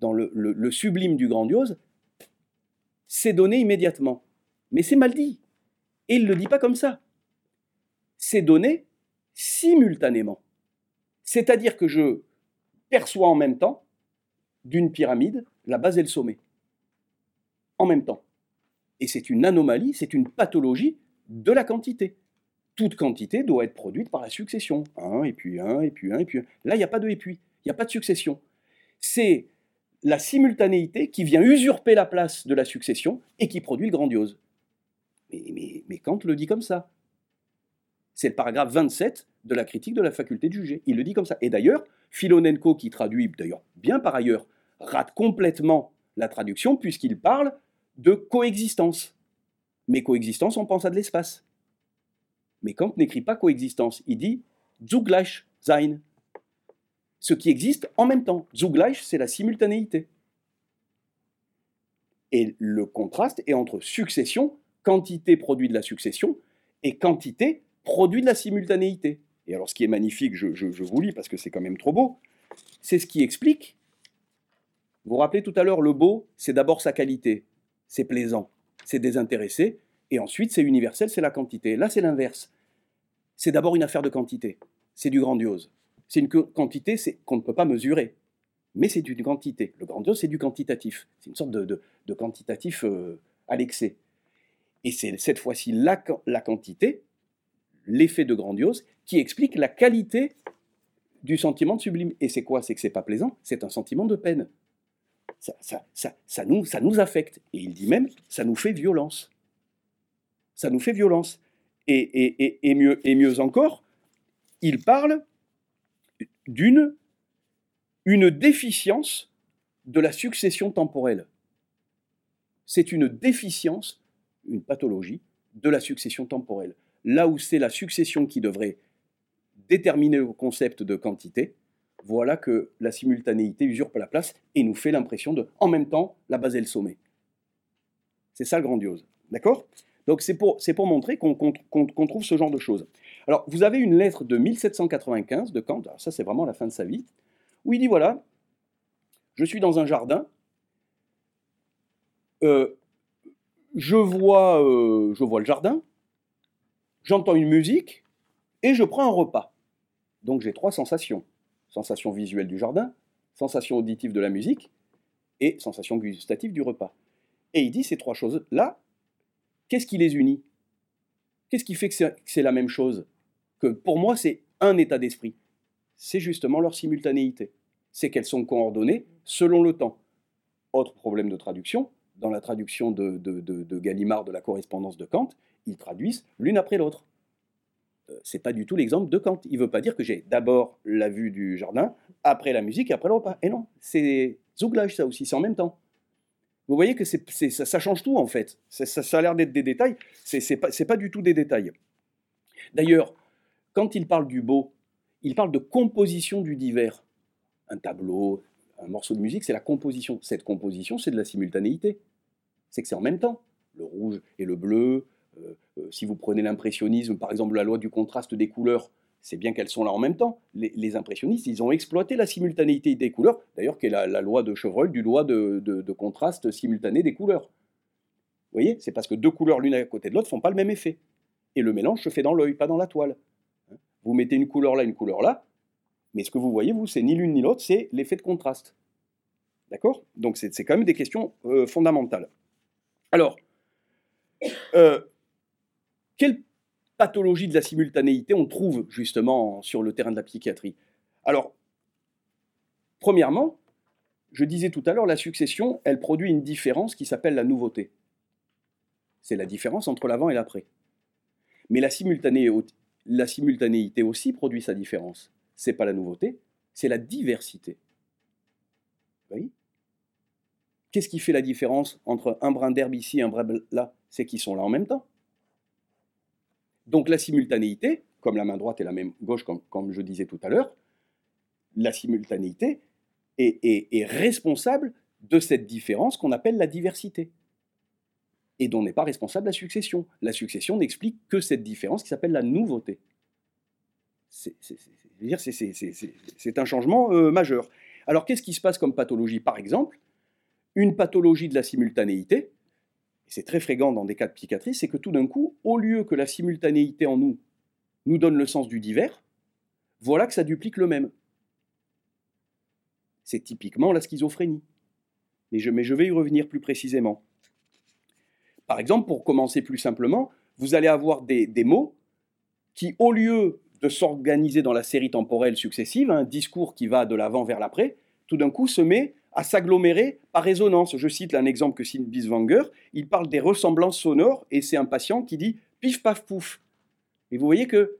dans le, le sublime du grandiose, c'est donné immédiatement. Mais c'est mal dit. Et il ne le dit pas comme ça c'est donné simultanément. C'est-à-dire que je perçois en même temps d'une pyramide la base et le sommet. En même temps. Et c'est une anomalie, c'est une pathologie de la quantité. Toute quantité doit être produite par la succession. Un, et puis un, et puis un, et puis un. Là, il n'y a pas de et puis. Il n'y a pas de succession. C'est la simultanéité qui vient usurper la place de la succession et qui produit le grandiose. Mais Kant le dit comme ça. C'est le paragraphe 27 de la critique de la faculté de juger. Il le dit comme ça. Et d'ailleurs, Filonenko, qui traduit d'ailleurs bien par ailleurs, rate complètement la traduction puisqu'il parle de coexistence. Mais coexistence, on pense à de l'espace. Mais Kant n'écrit pas coexistence, il dit zugleich sein. Ce qui existe en même temps. Zugleich, c'est la simultanéité. Et le contraste est entre succession, quantité produit de la succession, et quantité produit de la simultanéité. Et alors ce qui est magnifique, je, vous lis parce que c'est quand même trop beau, c'est ce qui explique. Vous vous rappelez tout à l'heure, le beau, c'est d'abord sa qualité, c'est plaisant, c'est désintéressé, et ensuite c'est universel, c'est la quantité. Là c'est l'inverse. C'est d'abord une affaire de quantité, c'est du grandiose. C'est une quantité qu'on ne peut pas mesurer, mais c'est une quantité. Le grandiose, c'est du quantitatif, c'est une sorte de, quantitatif euh, à l'excès. Et c'est cette fois-ci la, la quantité l'effet de grandiose qui explique la qualité du sentiment de sublime. Et c'est quoi? C'est que c'est pas plaisant, c'est un sentiment de peine. Ça, ça, ça, nous, ça nous affecte. Et il dit même, ça nous fait violence. Ça nous fait violence. Et, et, mieux, et mieux encore, il parle d'une une déficience de la succession temporelle. C'est une déficience, une pathologie de la succession temporelle là où c'est la succession qui devrait déterminer le concept de quantité, voilà que la simultanéité usurpe la place et nous fait l'impression de, en même temps, la base et le sommet. C'est ça le grandiose. D'accord? Donc c'est pour, montrer qu'on trouve ce genre de choses. Alors, vous avez une lettre de 1795 de Kant, ça c'est vraiment la fin de sa vie, où il dit voilà, je suis dans un jardin, euh, je, vois, euh, je vois le jardin, j'entends une musique et je prends un repas. Donc j'ai trois sensations. Sensation visuelle du jardin, sensation auditive de la musique et sensation gustative du repas. Et il dit ces trois choses-là, qu'est-ce qui les unit? Qu'est-ce qui fait que c'est la même chose? Que pour moi, c'est un état d'esprit. C'est justement leur simultanéité. C'est qu'elles sont coordonnées selon le temps. Autre problème de traduction, dans la traduction de, de Gallimard de la correspondance de Kant, ils traduisent l'une après l'autre. Euh, c'est pas du tout l'exemple de Kant. Il veut pas dire que j'ai d'abord la vue du jardin, après la musique et après le repas. Et non, c'est Zouglage ça aussi, c'est en même temps. Vous voyez que c'est, ça, change tout en fait. Ça, a l'air d'être des détails, c'est, pas, pas du tout des détails. D'ailleurs, quand il parle du beau, il parle de composition du divers. Un tableau, un morceau de musique, c'est la composition. Cette composition, c'est de la simultanéité. C'est que c'est en même temps. Le rouge et le bleu, si vous prenez l'impressionnisme, par exemple la loi du contraste des couleurs, c'est bien qu'elles sont là en même temps. Les, impressionnistes, ils ont exploité la simultanéité des couleurs, d'ailleurs qui est la, loi de Chevreul du loi de, contraste simultané des couleurs. Vous voyez, c'est parce que deux couleurs l'une à côté de l'autre font pas le même effet. Et le mélange se fait dans l'œil, pas dans la toile. Hein? Vous mettez une couleur là, une couleur là, mais ce que vous voyez, vous, c'est ni l'une ni l'autre, c'est l'effet de contraste. D'accord? Donc c'est quand même des questions euh, fondamentales. Alors, quelle pathologie de la simultanéité on trouve justement sur le terrain de la psychiatrie? Alors, premièrement, je disais tout à l'heure, la succession, elle produit une différence qui s'appelle la nouveauté. C'est la différence entre l'avant et l'après. Mais la, simultanéité aussi produit sa différence. C'est pas la nouveauté, c'est la diversité. Oui Qu'est-ce qui fait la différence entre un brin d'herbe ici et un brin là C'est qu'ils sont là en même temps. Donc la simultanéité, comme la main droite et la main gauche, comme, je disais tout à l'heure, la simultanéité est, responsable de cette différence qu'on appelle la diversité, et dont n'est pas responsable la succession. La succession n'explique que cette différence qui s'appelle la nouveauté. C'est un changement euh, majeur. Alors qu'est-ce qui se passe comme pathologie? Par exemple, une pathologie de la simultanéité, c'est très fréquent dans des cas de psychiatrie, c'est que tout d'un coup, au lieu que la simultanéité en nous nous donne le sens du divers, voilà que ça duplique le même. C'est typiquement la schizophrénie. Mais je, mais je vais y revenir plus précisément. Par exemple, pour commencer plus simplement, vous allez avoir des, mots qui, au lieu de s'organiser dans la série temporelle successive, un discours qui va de l'avant vers l'après, tout d'un coup, se met à s'agglomérer par résonance. Je cite un exemple que cite Biswanger, il parle des ressemblances sonores, et c'est un patient qui dit pif paf pouf. Et vous voyez que,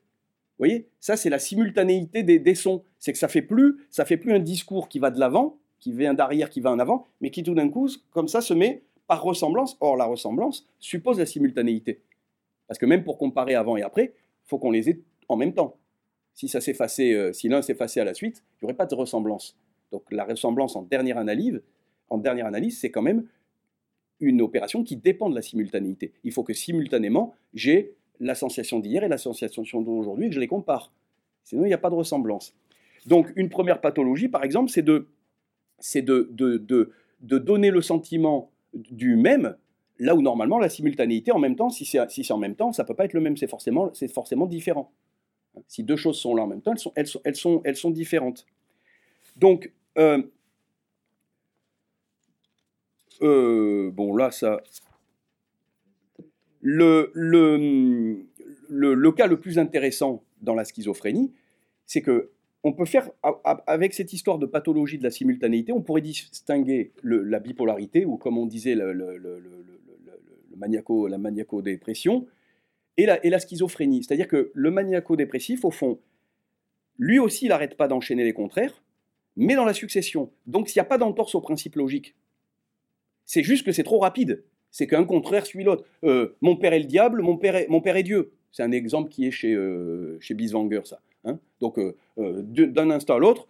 voyez, ça c'est la simultanéité des, sons. C'est que ça fait plus, ça fait plus un discours qui va de l'avant, qui vient d'arrière, qui va en avant, mais qui tout d'un coup, comme ça, se met par ressemblance. Or, la ressemblance suppose la simultanéité. Parce que même pour comparer avant et après, faut qu'on les ait en même temps. Si ça s'effaçait, euh, si l'un s'effaçait à la suite, il n'y aurait pas de ressemblance. Donc la ressemblance en dernière analyse, en dernière analyse, c'est quand même une opération qui dépend de la simultanéité. Il faut que simultanément, j'ai la sensation d'hier et la sensation d'aujourd'hui et que je les compare. Sinon, il n'y a pas de ressemblance. Donc, une première pathologie, par exemple, c'est de, de, de, de, donner le sentiment du même, là où normalement la simultanéité, en même temps, si c'est si en même temps, ça ne peut pas être le même, c'est forcément, forcément différent. Si deux choses sont là en même temps, elles sont, elles sont, elles sont, elles sont différentes. Donc, euh, euh, bon, là, ça. Le, le, le, cas le plus intéressant dans la schizophrénie, c'est que on peut faire, avec cette histoire de pathologie de la simultanéité, on pourrait distinguer la bipolarité, ou comme on disait, le, maniaco, la maniaco-dépression, et la, et la schizophrénie. C'est-à-dire que le maniaco-dépressif, au fond, lui aussi, il n'arrête pas d'enchaîner les contraires, mais dans la succession. Donc, s'il n'y a pas d'entorse au principe logique, c'est juste que c'est trop rapide. C'est qu'un contraire suit l'autre. Euh, mon père est le diable, mon père est, mon père Dieu. C'est un exemple qui est chez, euh, Biswanger, ça. Hein. donc, euh, d'un instant à l'autre,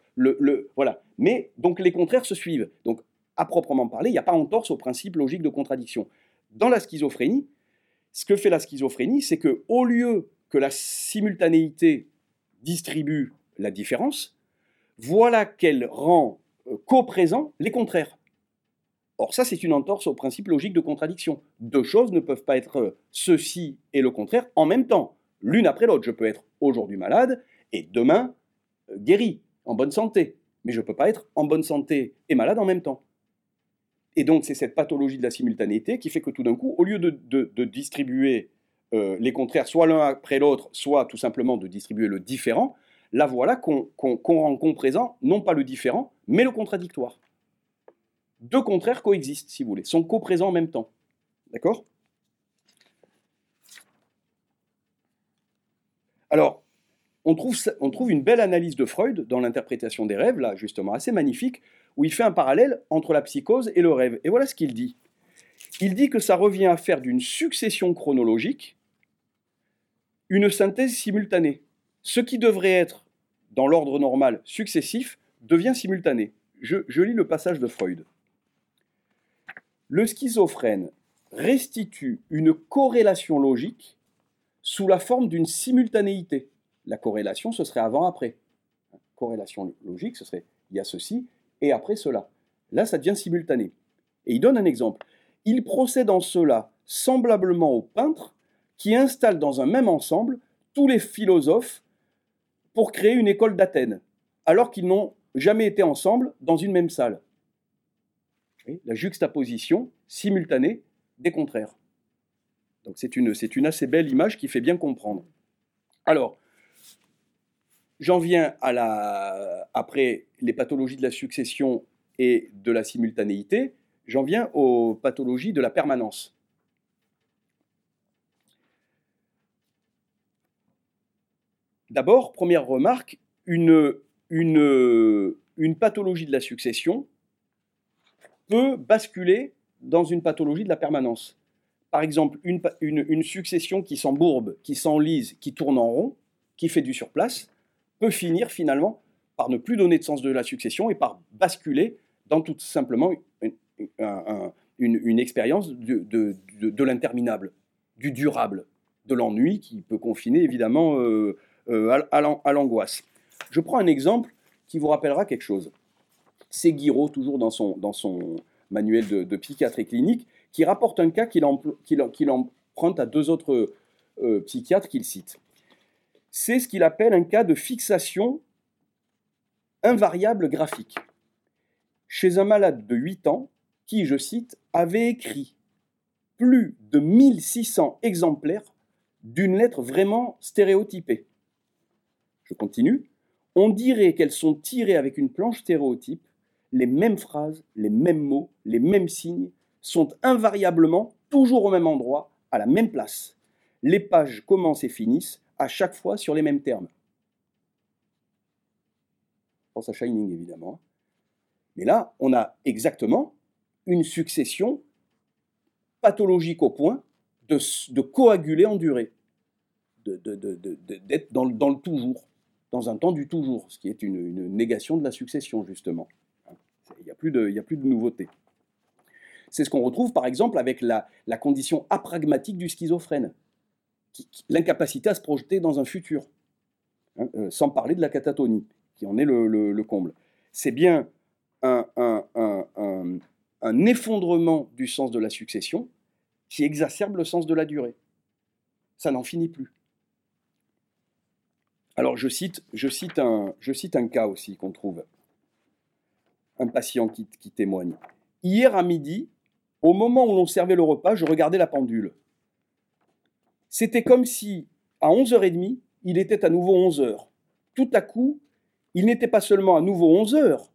voilà. Mais donc les contraires se suivent. Donc, à proprement parler, il n'y a pas entorse au principe logique de contradiction. Dans la schizophrénie, ce que fait la schizophrénie, c'est que au lieu que la simultanéité distribue la différence, voilà qu'elle rend euh, co-présent les contraires. Or, ça, c'est une entorse au principe logique de contradiction. Deux choses ne peuvent pas être euh, ceci et le contraire en même temps, l'une après l'autre. Je peux être aujourd'hui malade et demain euh, guéri, en bonne santé. Mais je ne peux pas être en bonne santé et malade en même temps. Et donc, c'est cette pathologie de la simultanéité qui fait que tout d'un coup, au lieu de, distribuer les contraires, soit l'un après l'autre, soit tout simplement de distribuer le différent, la voilà qu'on rend présent, non pas le différent, mais le contradictoire. Deux contraires coexistent, si vous voulez, sont co-présents en même temps. D'accord? Alors, on trouve une belle analyse de Freud dans l'interprétation des rêves, là justement assez magnifique, où il fait un parallèle entre la psychose et le rêve. Et voilà ce qu'il dit. Il dit que ça revient à faire d'une succession chronologique une synthèse simultanée. Ce qui devrait être dans l'ordre normal successif devient simultané. Je, lis le passage de Freud. Le schizophrène restitue une corrélation logique sous la forme d'une simultanéité. La corrélation, ce serait avant-après. Corrélation logique, ce serait il y a ceci et après cela. Là, ça devient simultané. Et il donne un exemple. Il procède en cela semblablement au peintre qui installe dans un même ensemble tous les philosophes pour créer une école d'Athènes, alors qu'ils n'ont jamais été ensemble dans une même salle. La juxtaposition simultanée des contraires. C'est une, c'est une assez belle image qui fait bien comprendre. Alors, j'en viens à la, après les pathologies de la succession et de la simultanéité, j'en viens aux pathologies de la permanence. D'abord, première remarque, une, une, pathologie de la succession peut basculer dans une pathologie de la permanence. Par exemple, une, une, succession qui s'embourbe, qui s'enlise, qui tourne en rond, qui fait du surplace, peut finir finalement par ne plus donner de sens de la succession et par basculer dans tout simplement une, une, expérience de, de, de, l'interminable, du durable, de l'ennui qui peut confiner évidemment euh, euh, à, l'angoisse. Je prends un exemple qui vous rappellera quelque chose. C'est Guiraud, toujours dans son, dans son manuel de, psychiatrie clinique, qui rapporte un cas qu'il emprunte à deux autres euh, psychiatres qu'il cite. C'est ce qu'il appelle un cas de fixation invariable graphique. Chez un malade de 8 ans qui, je cite, avait écrit plus de 1600 exemplaires d'une lettre vraiment stéréotypée continue, on dirait qu'elles sont tirées avec une planche stéréotype les mêmes phrases, les mêmes mots, les mêmes signes sont invariablement toujours au même endroit, à la même place. Les pages commencent et finissent à chaque fois sur les mêmes termes. Je pense à Shining évidemment. Mais là, on a exactement une succession pathologique au point de, coaguler en durée, d'être dans, le toujours, dans un temps du toujours, ce qui est une, négation de la succession, justement. Il n'y a, plus de, a plus de nouveauté. C'est ce qu'on retrouve par exemple avec la, condition apragmatique du schizophrène, l'incapacité à se projeter dans un futur, hein, euh, sans parler de la catatonie, qui en est le, comble. C'est bien un, un effondrement du sens de la succession qui exacerbe le sens de la durée. Ça n'en finit plus. Alors je cite, un, je cas aussi qu'on trouve. Un patient qui, qui témoigne. Hier à midi, au moment où l'on servait le repas, je regardais la pendule. C'était comme si, à 11h30, il était à nouveau 11h. Tout à coup, il n'était pas seulement à nouveau 11h,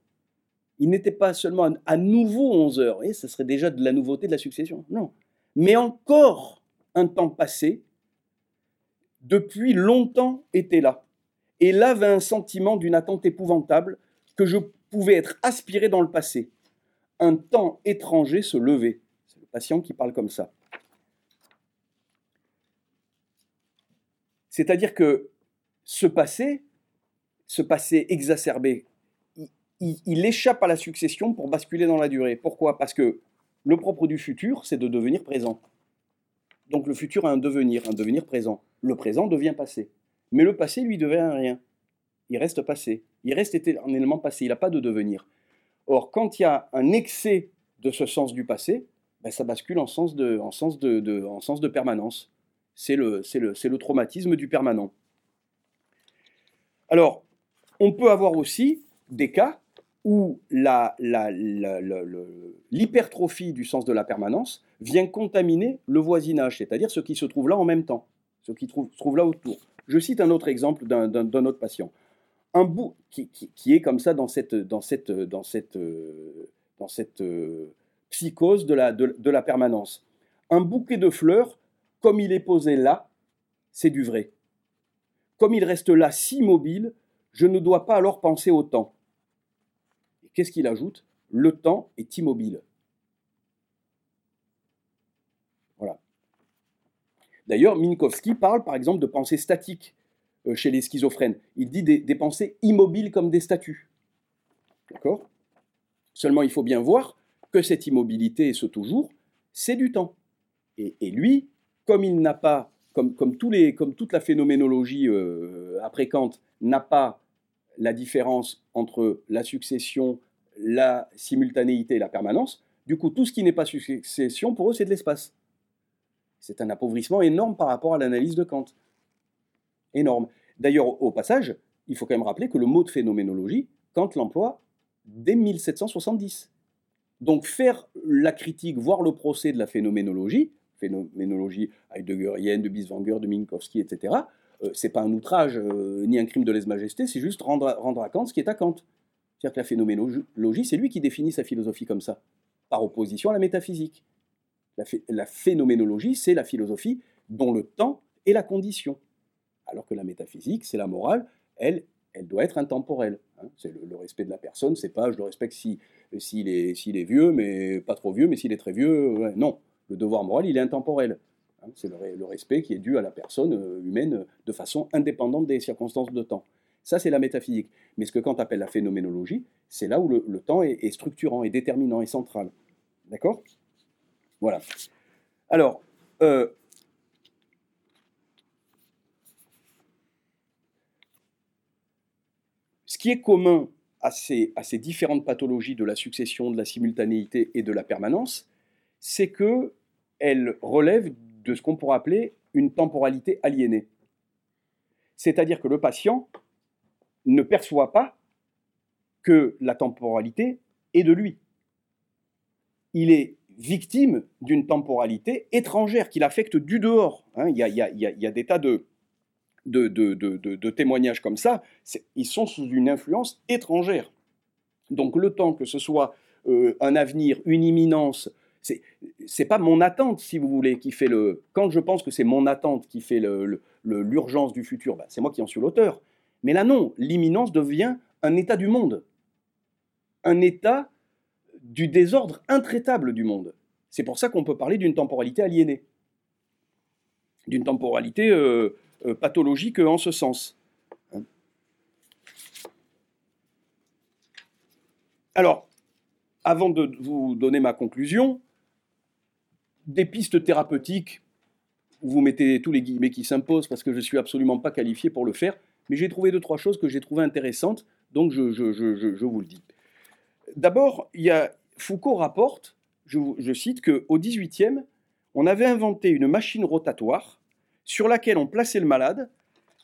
il n'était pas seulement à nouveau 11h, et ce serait déjà de la nouveauté de la succession. Non, mais encore un temps passé, depuis longtemps était là. Et là avait un sentiment d'une attente épouvantable que je pouvais être aspiré dans le passé. Un temps étranger se levait. C'est le patient qui parle comme ça. C'est-à-dire que ce passé, ce passé exacerbé, il, échappe à la succession pour basculer dans la durée. Pourquoi? Parce que le propre du futur, c'est de devenir présent. Donc le futur a un devenir, un devenir présent. Le présent devient passé. Mais le passé, lui, devient rien. Il reste passé. Il reste éternellement passé. Il n'a pas de devenir. Or, quand il y a un excès de ce sens du passé, ben, ça bascule en sens de, permanence. C'est le traumatisme du permanent. Alors, on peut avoir aussi des cas où l'hypertrophie du sens de la permanence vient contaminer le voisinage, c'est-à-dire ce qui se trouve là en même temps, ce qui se trouve là autour. Je cite un autre exemple d'un autre patient. Un bout qui, est comme ça dans cette, psychose de la, de la permanence. Un bouquet de fleurs, comme il est posé là, c'est du vrai. Comme il reste là si mobile, je ne dois pas alors penser au temps Qu'est-ce qu'il ajoute? Le temps est immobile. Voilà. D'ailleurs, Minkowski parle par exemple de pensée statique euh, chez les schizophrènes. Il dit des, pensées immobiles comme des statues. D'accord? Seulement, il faut bien voir que cette immobilité et ce toujours, c'est du temps. Et, lui, comme il n'a pas, comme, comme, tous les, comme, toute la phénoménologie euh, après Kant n'a pas la différence entre la succession, la simultanéité et la permanence. Du coup, tout ce qui n'est pas succession, pour eux, c'est de l'espace. C'est un appauvrissement énorme par rapport à l'analyse de Kant. Énorme. D'ailleurs, au passage, il faut quand même rappeler que le mot de phénoménologie, Kant l'emploie dès 1770. Donc faire la critique, voire le procès de la phénoménologie, phénoménologie heideggerienne, de Biswanger, de Minkowski, etc., euh, c'est pas un outrage euh, ni un crime de lèse-majesté, c'est juste rendre, rendre à Kant ce qui est à Kant. C'est-à-dire que la phénoménologie, c'est lui qui définit sa philosophie comme ça, par opposition à la métaphysique. La, phénoménologie, c'est la philosophie dont le temps est la condition. Alors que la métaphysique, c'est la morale, elle, elle doit être intemporelle. Hein. C'est le, respect de la personne, c'est pas je le respecte s'il si, est, est, vieux, mais pas trop vieux, mais s'il est très vieux. non, le devoir moral, il est intemporel. Hein. C'est le, respect qui est dû à la personne euh, humaine de façon indépendante des circonstances de temps. Ça, c'est la métaphysique. Mais ce que Kant appelle la phénoménologie, c'est là où le, temps est, structurant, est déterminant, est central. D'accord? Voilà. Alors, euh, ce qui est commun à ces, différentes pathologies de la succession, de la simultanéité et de la permanence, c'est qu'elles relèvent de ce qu'on pourrait appeler une temporalité aliénée. C'est-à-dire que le patient ne perçoit pas que la temporalité est de lui. Il est victime d'une temporalité étrangère qui l'affecte du dehors. Il, y a, des tas de, témoignages comme ça. Ils sont sous une influence étrangère. Donc le temps que ce soit euh, un avenir, une imminence, c'est c'est pas mon attente, si vous voulez, qui fait le. Quand je pense que c'est mon attente qui fait l'urgence du futur, bah, c'est moi qui en suis l'auteur. Mais là, non, l'imminence devient un état du monde, un état du désordre intraitable du monde. C'est pour ça qu'on peut parler d'une temporalité aliénée, d'une temporalité euh, euh, pathologique en ce sens. Alors, avant de vous donner ma conclusion, des pistes thérapeutiques, vous mettez tous les guillemets qui s'imposent parce que je ne suis absolument pas qualifié pour le faire, mais j'ai trouvé deux, trois choses que j'ai trouvées intéressantes, donc je, vous le dis. D'abord, Foucault rapporte, je, cite, qu'au XVIIIe, on avait inventé une machine rotatoire sur laquelle on plaçait le malade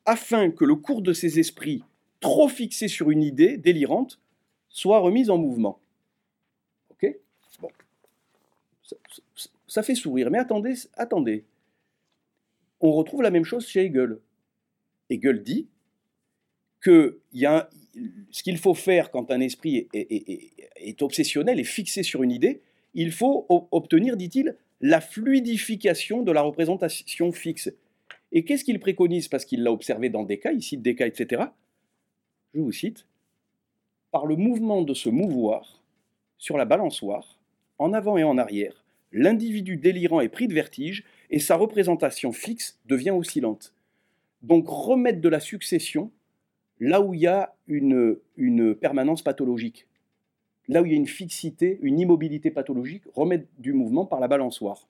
afin que le cours de ses esprits, trop fixés sur une idée délirante, soit remis en mouvement. Ok? Bon ça fait sourire. Mais attendez, attendez. On retrouve la même chose chez Hegel. Hegel dit que y a ce qu'il faut faire quand un esprit est, obsessionnel et fixé sur une idée, il faut obtenir, dit-il, la fluidification de la représentation fixe. Et qu'est-ce qu'il préconise? Parce qu'il l'a observé dans des cas, il cite des etc. Je vous cite. Par le mouvement de se mouvoir sur la balançoire, en avant et en arrière, l'individu délirant est pris de vertige et sa représentation fixe devient oscillante. Donc remettre de la succession là où il y a une, permanence pathologique, là où il y a une fixité, une immobilité pathologique, remettre du mouvement par la balançoire.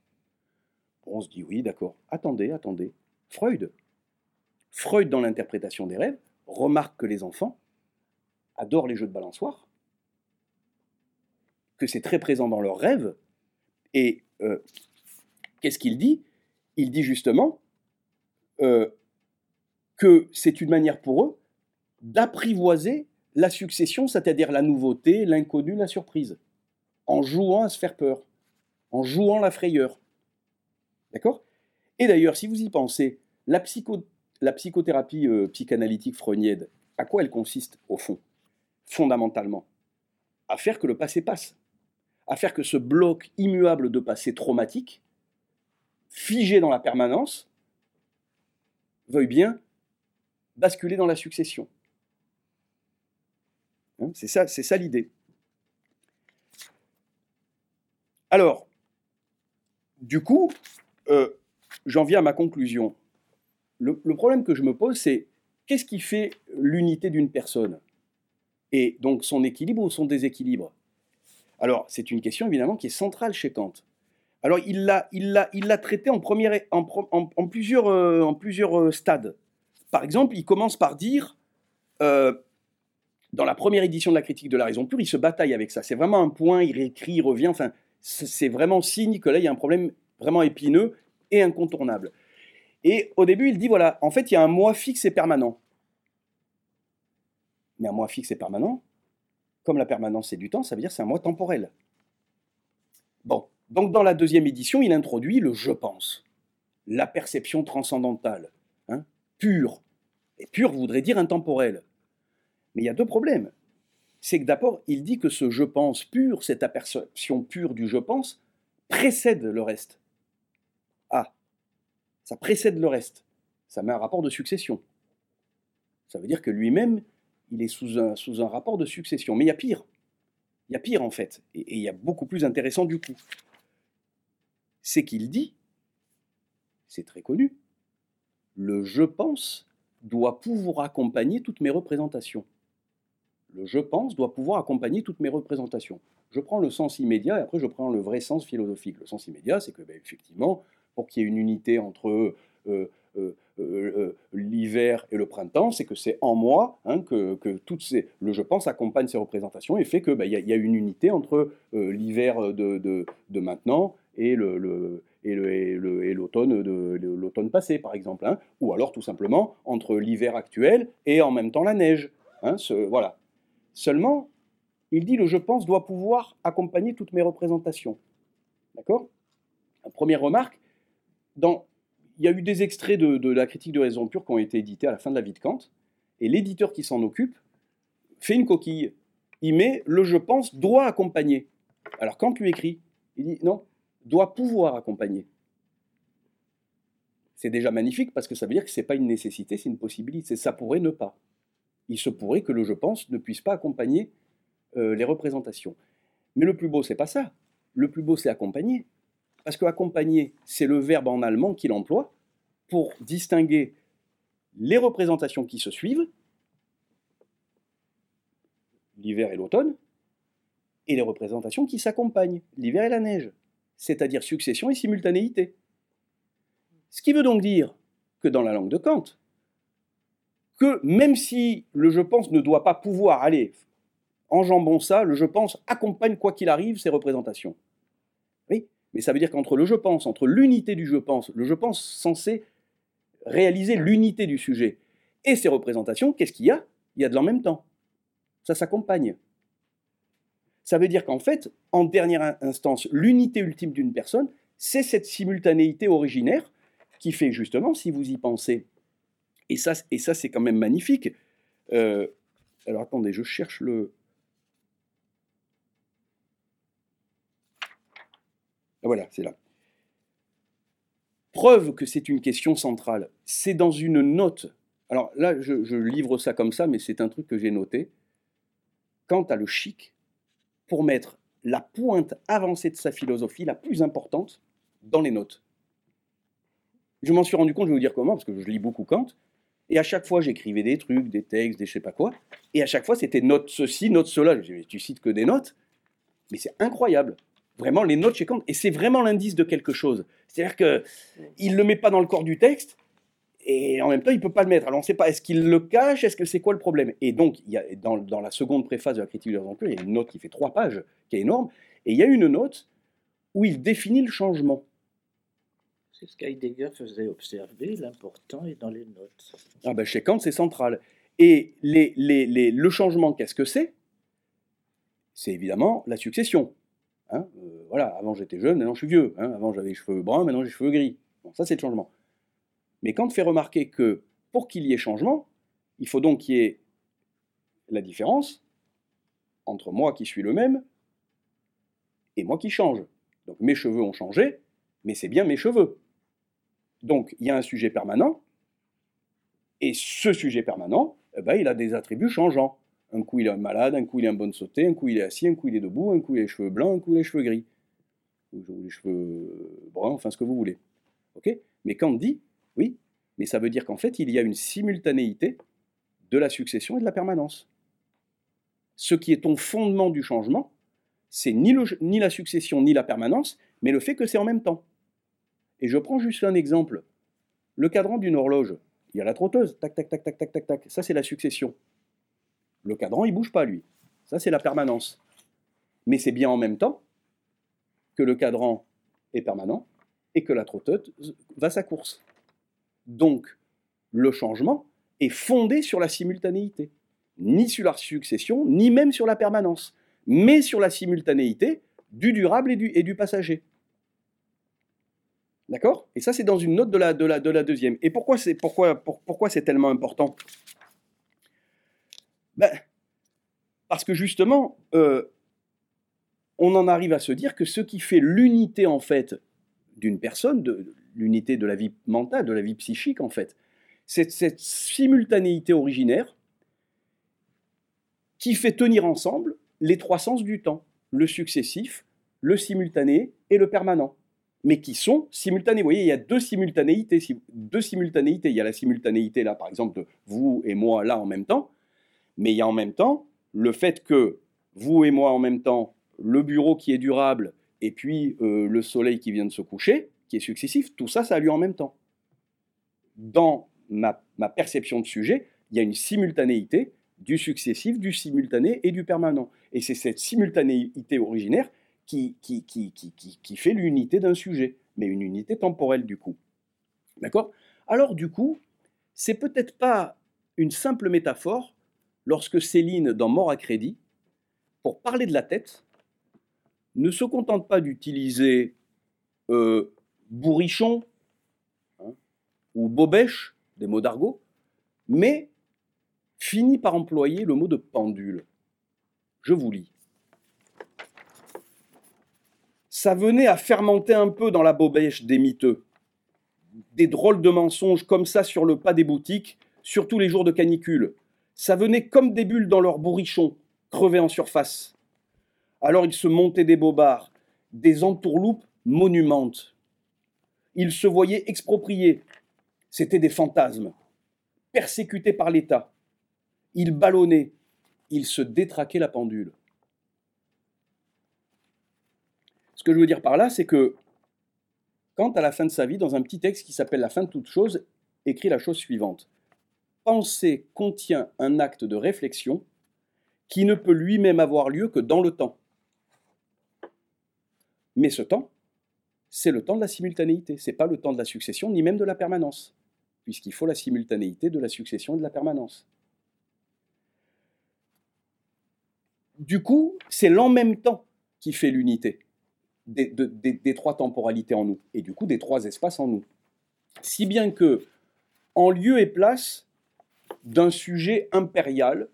On se dit oui, d'accord. Attendez, attendez. Freud. Freud, dans l'interprétation des rêves, remarque que les enfants adorent les jeux de balançoire, que c'est très présent dans leurs rêves, et euh, qu'est-ce qu'il dit? Il dit justement euh, que c'est une manière pour eux d'apprivoiser la succession, c'est-à-dire la nouveauté, l'inconnu, la surprise, en jouant à se faire peur, en jouant la frayeur. D'accord? Et d'ailleurs, si vous y pensez, la, psychothérapie euh, psychanalytique freudienne, à quoi elle consiste au fond? Fondamentalement, à faire que le passé passe. À faire que ce bloc immuable de passé traumatique, figé dans la permanence, veuille bien basculer dans la succession. Hein, c'est ça, c'est ça l'idée. Alors, du coup, euh, j'en viens à ma conclusion. Le, problème que je me pose, c'est qu'est-ce qui fait l'unité d'une personne Et donc son équilibre ou son déséquilibre? Alors, c'est une question évidemment qui est centrale chez Kant. Alors, il l'a traité en, plusieurs, euh, euh, stades. Par exemple, il commence par dire, dans la première édition de la critique de la raison pure, il se bataille avec ça. C'est vraiment un point, il réécrit, il revient, enfin, c'est vraiment signe que là, il y a un problème vraiment épineux et incontournable. Et au début, il dit, voilà, en fait, il y a un moi fixe et permanent. Mais un moi fixe et permanent, comme la permanence c'est du temps, ça veut dire c'est un moi temporel. Bon, donc dans la deuxième édition, il introduit le je pense, la perception transcendantale, hein, pure. Et pure voudrait dire intemporel. Mais il y a deux problèmes. C'est que d'abord, il dit que ce je pense pur, cette perception pure du je pense, précède le reste. Ah, ça précède le reste. Ça met un rapport de succession. Ça veut dire que lui-même, il est sous un, sous un rapport de succession. Mais il y a pire. Il y a pire en fait. Et, il y a beaucoup plus intéressant du coup. C'est qu'il dit, c'est très connu, le je pense doit pouvoir accompagner toutes mes représentations. Le je pense doit pouvoir accompagner toutes mes représentations. Je prends le sens immédiat et après je prends le vrai sens philosophique. Le sens immédiat, c'est que ben, effectivement, pour qu'il y ait une unité entre euh, euh, euh, l'hiver et le printemps, c'est que c'est en moi hein, que, toutes ces, le je pense accompagne ces représentations et fait qu'il bah, y, y, a une unité entre l'hiver de, maintenant et l'automne l'automne passé, par exemple, hein. ou alors tout simplement entre l'hiver actuel et en même temps la neige. Hein, voilà. Seulement, il dit le je pense doit pouvoir accompagner toutes mes représentations. D'accord? Première remarque, dans il y a eu des extraits de, la critique de raison pure qui ont été édités à la fin de la vie de Kant, et l'éditeur qui s'en occupe fait une coquille. il met le je pense doit accompagner. Alors quand tu écris, il dit non, doit pouvoir accompagner. C'est déjà magnifique parce que ça veut dire que ce n'est pas une nécessité, c'est une possibilité. Ça pourrait ne pas. Il se pourrait que le je pense ne puisse pas accompagner euh, les représentations. Mais le plus beau, c'est pas ça. Le plus beau, c'est accompagner. Parce que accompagner, c'est le verbe en allemand qu'il emploie pour distinguer les représentations qui se suivent, l'hiver et l'automne, et les représentations qui s'accompagnent, l'hiver et la neige, c'est-à-dire succession et simultanéité. Ce qui veut donc dire que dans la langue de Kant, que même si le je pense ne doit pas pouvoir aller enjambons ça, le je pense accompagne quoi qu'il arrive ces représentations. Oui, mais ça veut dire qu'entre le je pense, entre l'unité du je pense, le je pense censé réaliser l'unité du sujet et ces représentations, qu'est-ce qu'il y a? Il y a de l'en même temps. Ça s'accompagne. Ça veut dire qu'en fait, en dernière instance, l'unité ultime d'une personne, c'est cette simultanéité originaire qui fait justement, si vous y pensez, et ça, et ça c'est quand même magnifique. Euh, alors attendez, je cherche le. Ah, voilà, c'est là. Preuve que c'est une question centrale. C'est dans une note. Alors là, je, livre ça comme ça, mais c'est un truc que j'ai noté. Quant à le chic, pour mettre la pointe avancée de sa philosophie, la plus importante, dans les notes. Je m'en suis rendu compte, je vais vous dire comment, parce que je lis beaucoup Kant, et à chaque fois j'écrivais des trucs, des textes, des je sais pas quoi, et à chaque fois c'était note ceci, note cela. Je dis, tu cites que des notes, mais c'est incroyable. Vraiment, les notes chez Kant, et c'est vraiment l'indice de quelque chose. C'est-à-dire qu'il ne le met pas dans le corps du texte, et en même temps, il ne peut pas le mettre. Alors on ne sait pas, est-ce qu'il le cache, est-ce que c'est quoi le problème? Et donc, il y a, dans, dans, la seconde préface de la critique de l'emplois, il y a une note qui fait trois pages, qui est énorme, et il y a une note où il définit le changement. C'est ce qu'Heidegger faisait observer, l'important est dans les notes. Ah ben chez Kant, c'est central. Et les, les, les, le changement, qu'est-ce que c'est? C'est évidemment la succession. Hein euh, voilà, avant j'étais jeune, maintenant je suis vieux. Hein avant j'avais les cheveux bruns, maintenant j'ai les cheveux gris. Ça c'est le changement. Mais Kant fait remarquer que pour qu'il y ait changement, il faut donc qu'il y ait la différence entre moi qui suis le même et moi qui change. Donc mes cheveux ont changé, mais c'est bien mes cheveux. Donc il y a un sujet permanent, et ce sujet permanent, eh ben, il a des attributs changeants. Un coup il est malade, un coup il est en bonne sauté, un coup il est assis, un coup il est debout, un coup il a les cheveux blancs, un coup il a les cheveux gris, ou les cheveux bruns, enfin ce que vous voulez. Ok? Mais Kant dit, oui, mais ça veut dire qu'en fait il y a une simultanéité de la succession et de la permanence. Ce qui est ton fondement du changement, c'est ni la succession ni la permanence, mais le fait que c'est en même temps. Et je prends juste un exemple. Le cadran d'une horloge, il y a la trotteuse, tac, tac, tac, tac, tac, tac, tac. Ça, c'est la succession. Le cadran, il bouge pas, lui. Ça, c'est la permanence. Mais c'est bien en même temps que le cadran est permanent et que la trotteuse va sa course. Donc, le changement est fondé sur la simultanéité, ni sur la succession, ni même sur la permanence, mais sur la simultanéité du durable et du, et du passager. D'accord? Et ça, c'est dans une note de la, de la, de la deuxième. Et pourquoi c'est tellement important? Ben, Parce que justement, euh, on en arrive à se dire que ce qui fait l'unité, en fait, d'une personne, l'unité de la vie mentale, de la vie psychique, en fait, c'est cette simultanéité originaire qui fait tenir ensemble les trois sens du temps, le successif, le simultané et le permanent mais qui sont simultanés. Vous voyez, il y a deux simultanéités. Deux simultanéités. Il y a la simultanéité, là, par exemple, de vous et moi, là, en même temps. Mais il y a en même temps le fait que vous et moi, en même temps, le bureau qui est durable et puis euh, le soleil qui vient de se coucher, qui est successif, tout ça, ça a lieu en même temps. Dans ma, ma perception de sujet, il y a une simultanéité du successif, du simultané et du permanent. Et c'est cette simultanéité originaire qui, fait l'unité d'un sujet, mais une unité temporelle du coup. D'accord? Alors du coup, c'est peut-être pas une simple métaphore lorsque Céline, dans Mort à crédit, pour parler de la tête, ne se contente pas d'utiliser euh, bourrichon hein, ou bobèche, des mots d'argot, mais finit par employer le mot de pendule. Je vous lis. Ça venait à fermenter un peu dans la bobèche des miteux. Des drôles de mensonges comme ça sur le pas des boutiques, surtout les jours de canicule. Ça venait comme des bulles dans leur bourrichon, crevés en surface. Alors ils se montaient des bobards, des entourloupes monumentes. Ils se voyaient expropriés. C'étaient des fantasmes, persécutés par l'État. Ils ballonnaient, ils se détraquaient la pendule. Ce que je veux dire par là, c'est que Kant, à la fin de sa vie, dans un petit texte qui s'appelle La fin de toute chose, écrit la chose suivante. Penser contient un acte de réflexion qui ne peut lui-même avoir lieu que dans le temps. Mais ce temps, c'est le temps de la simultanéité, c'est pas le temps de la succession ni même de la permanence, puisqu'il faut la simultanéité de la succession et de la permanence. Du coup, c'est l'en même temps qui fait l'unité des, trois temporalités en nous, et du coup des trois espaces en nous. Si bien que, en lieu et place d'un sujet impérial,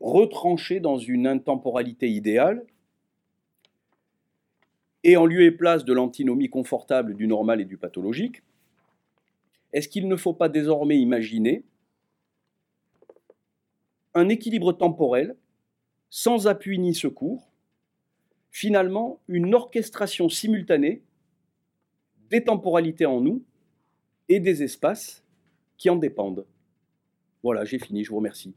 retranché dans une intemporalité idéale, et en lieu et place de l'antinomie confortable du normal et du pathologique, est-ce qu'il ne faut pas désormais imaginer un équilibre temporel sans appui ni secours, finalement une orchestration simultanée des temporalités en nous et des espaces qui en dépendent. Voilà, j'ai fini, je vous remercie.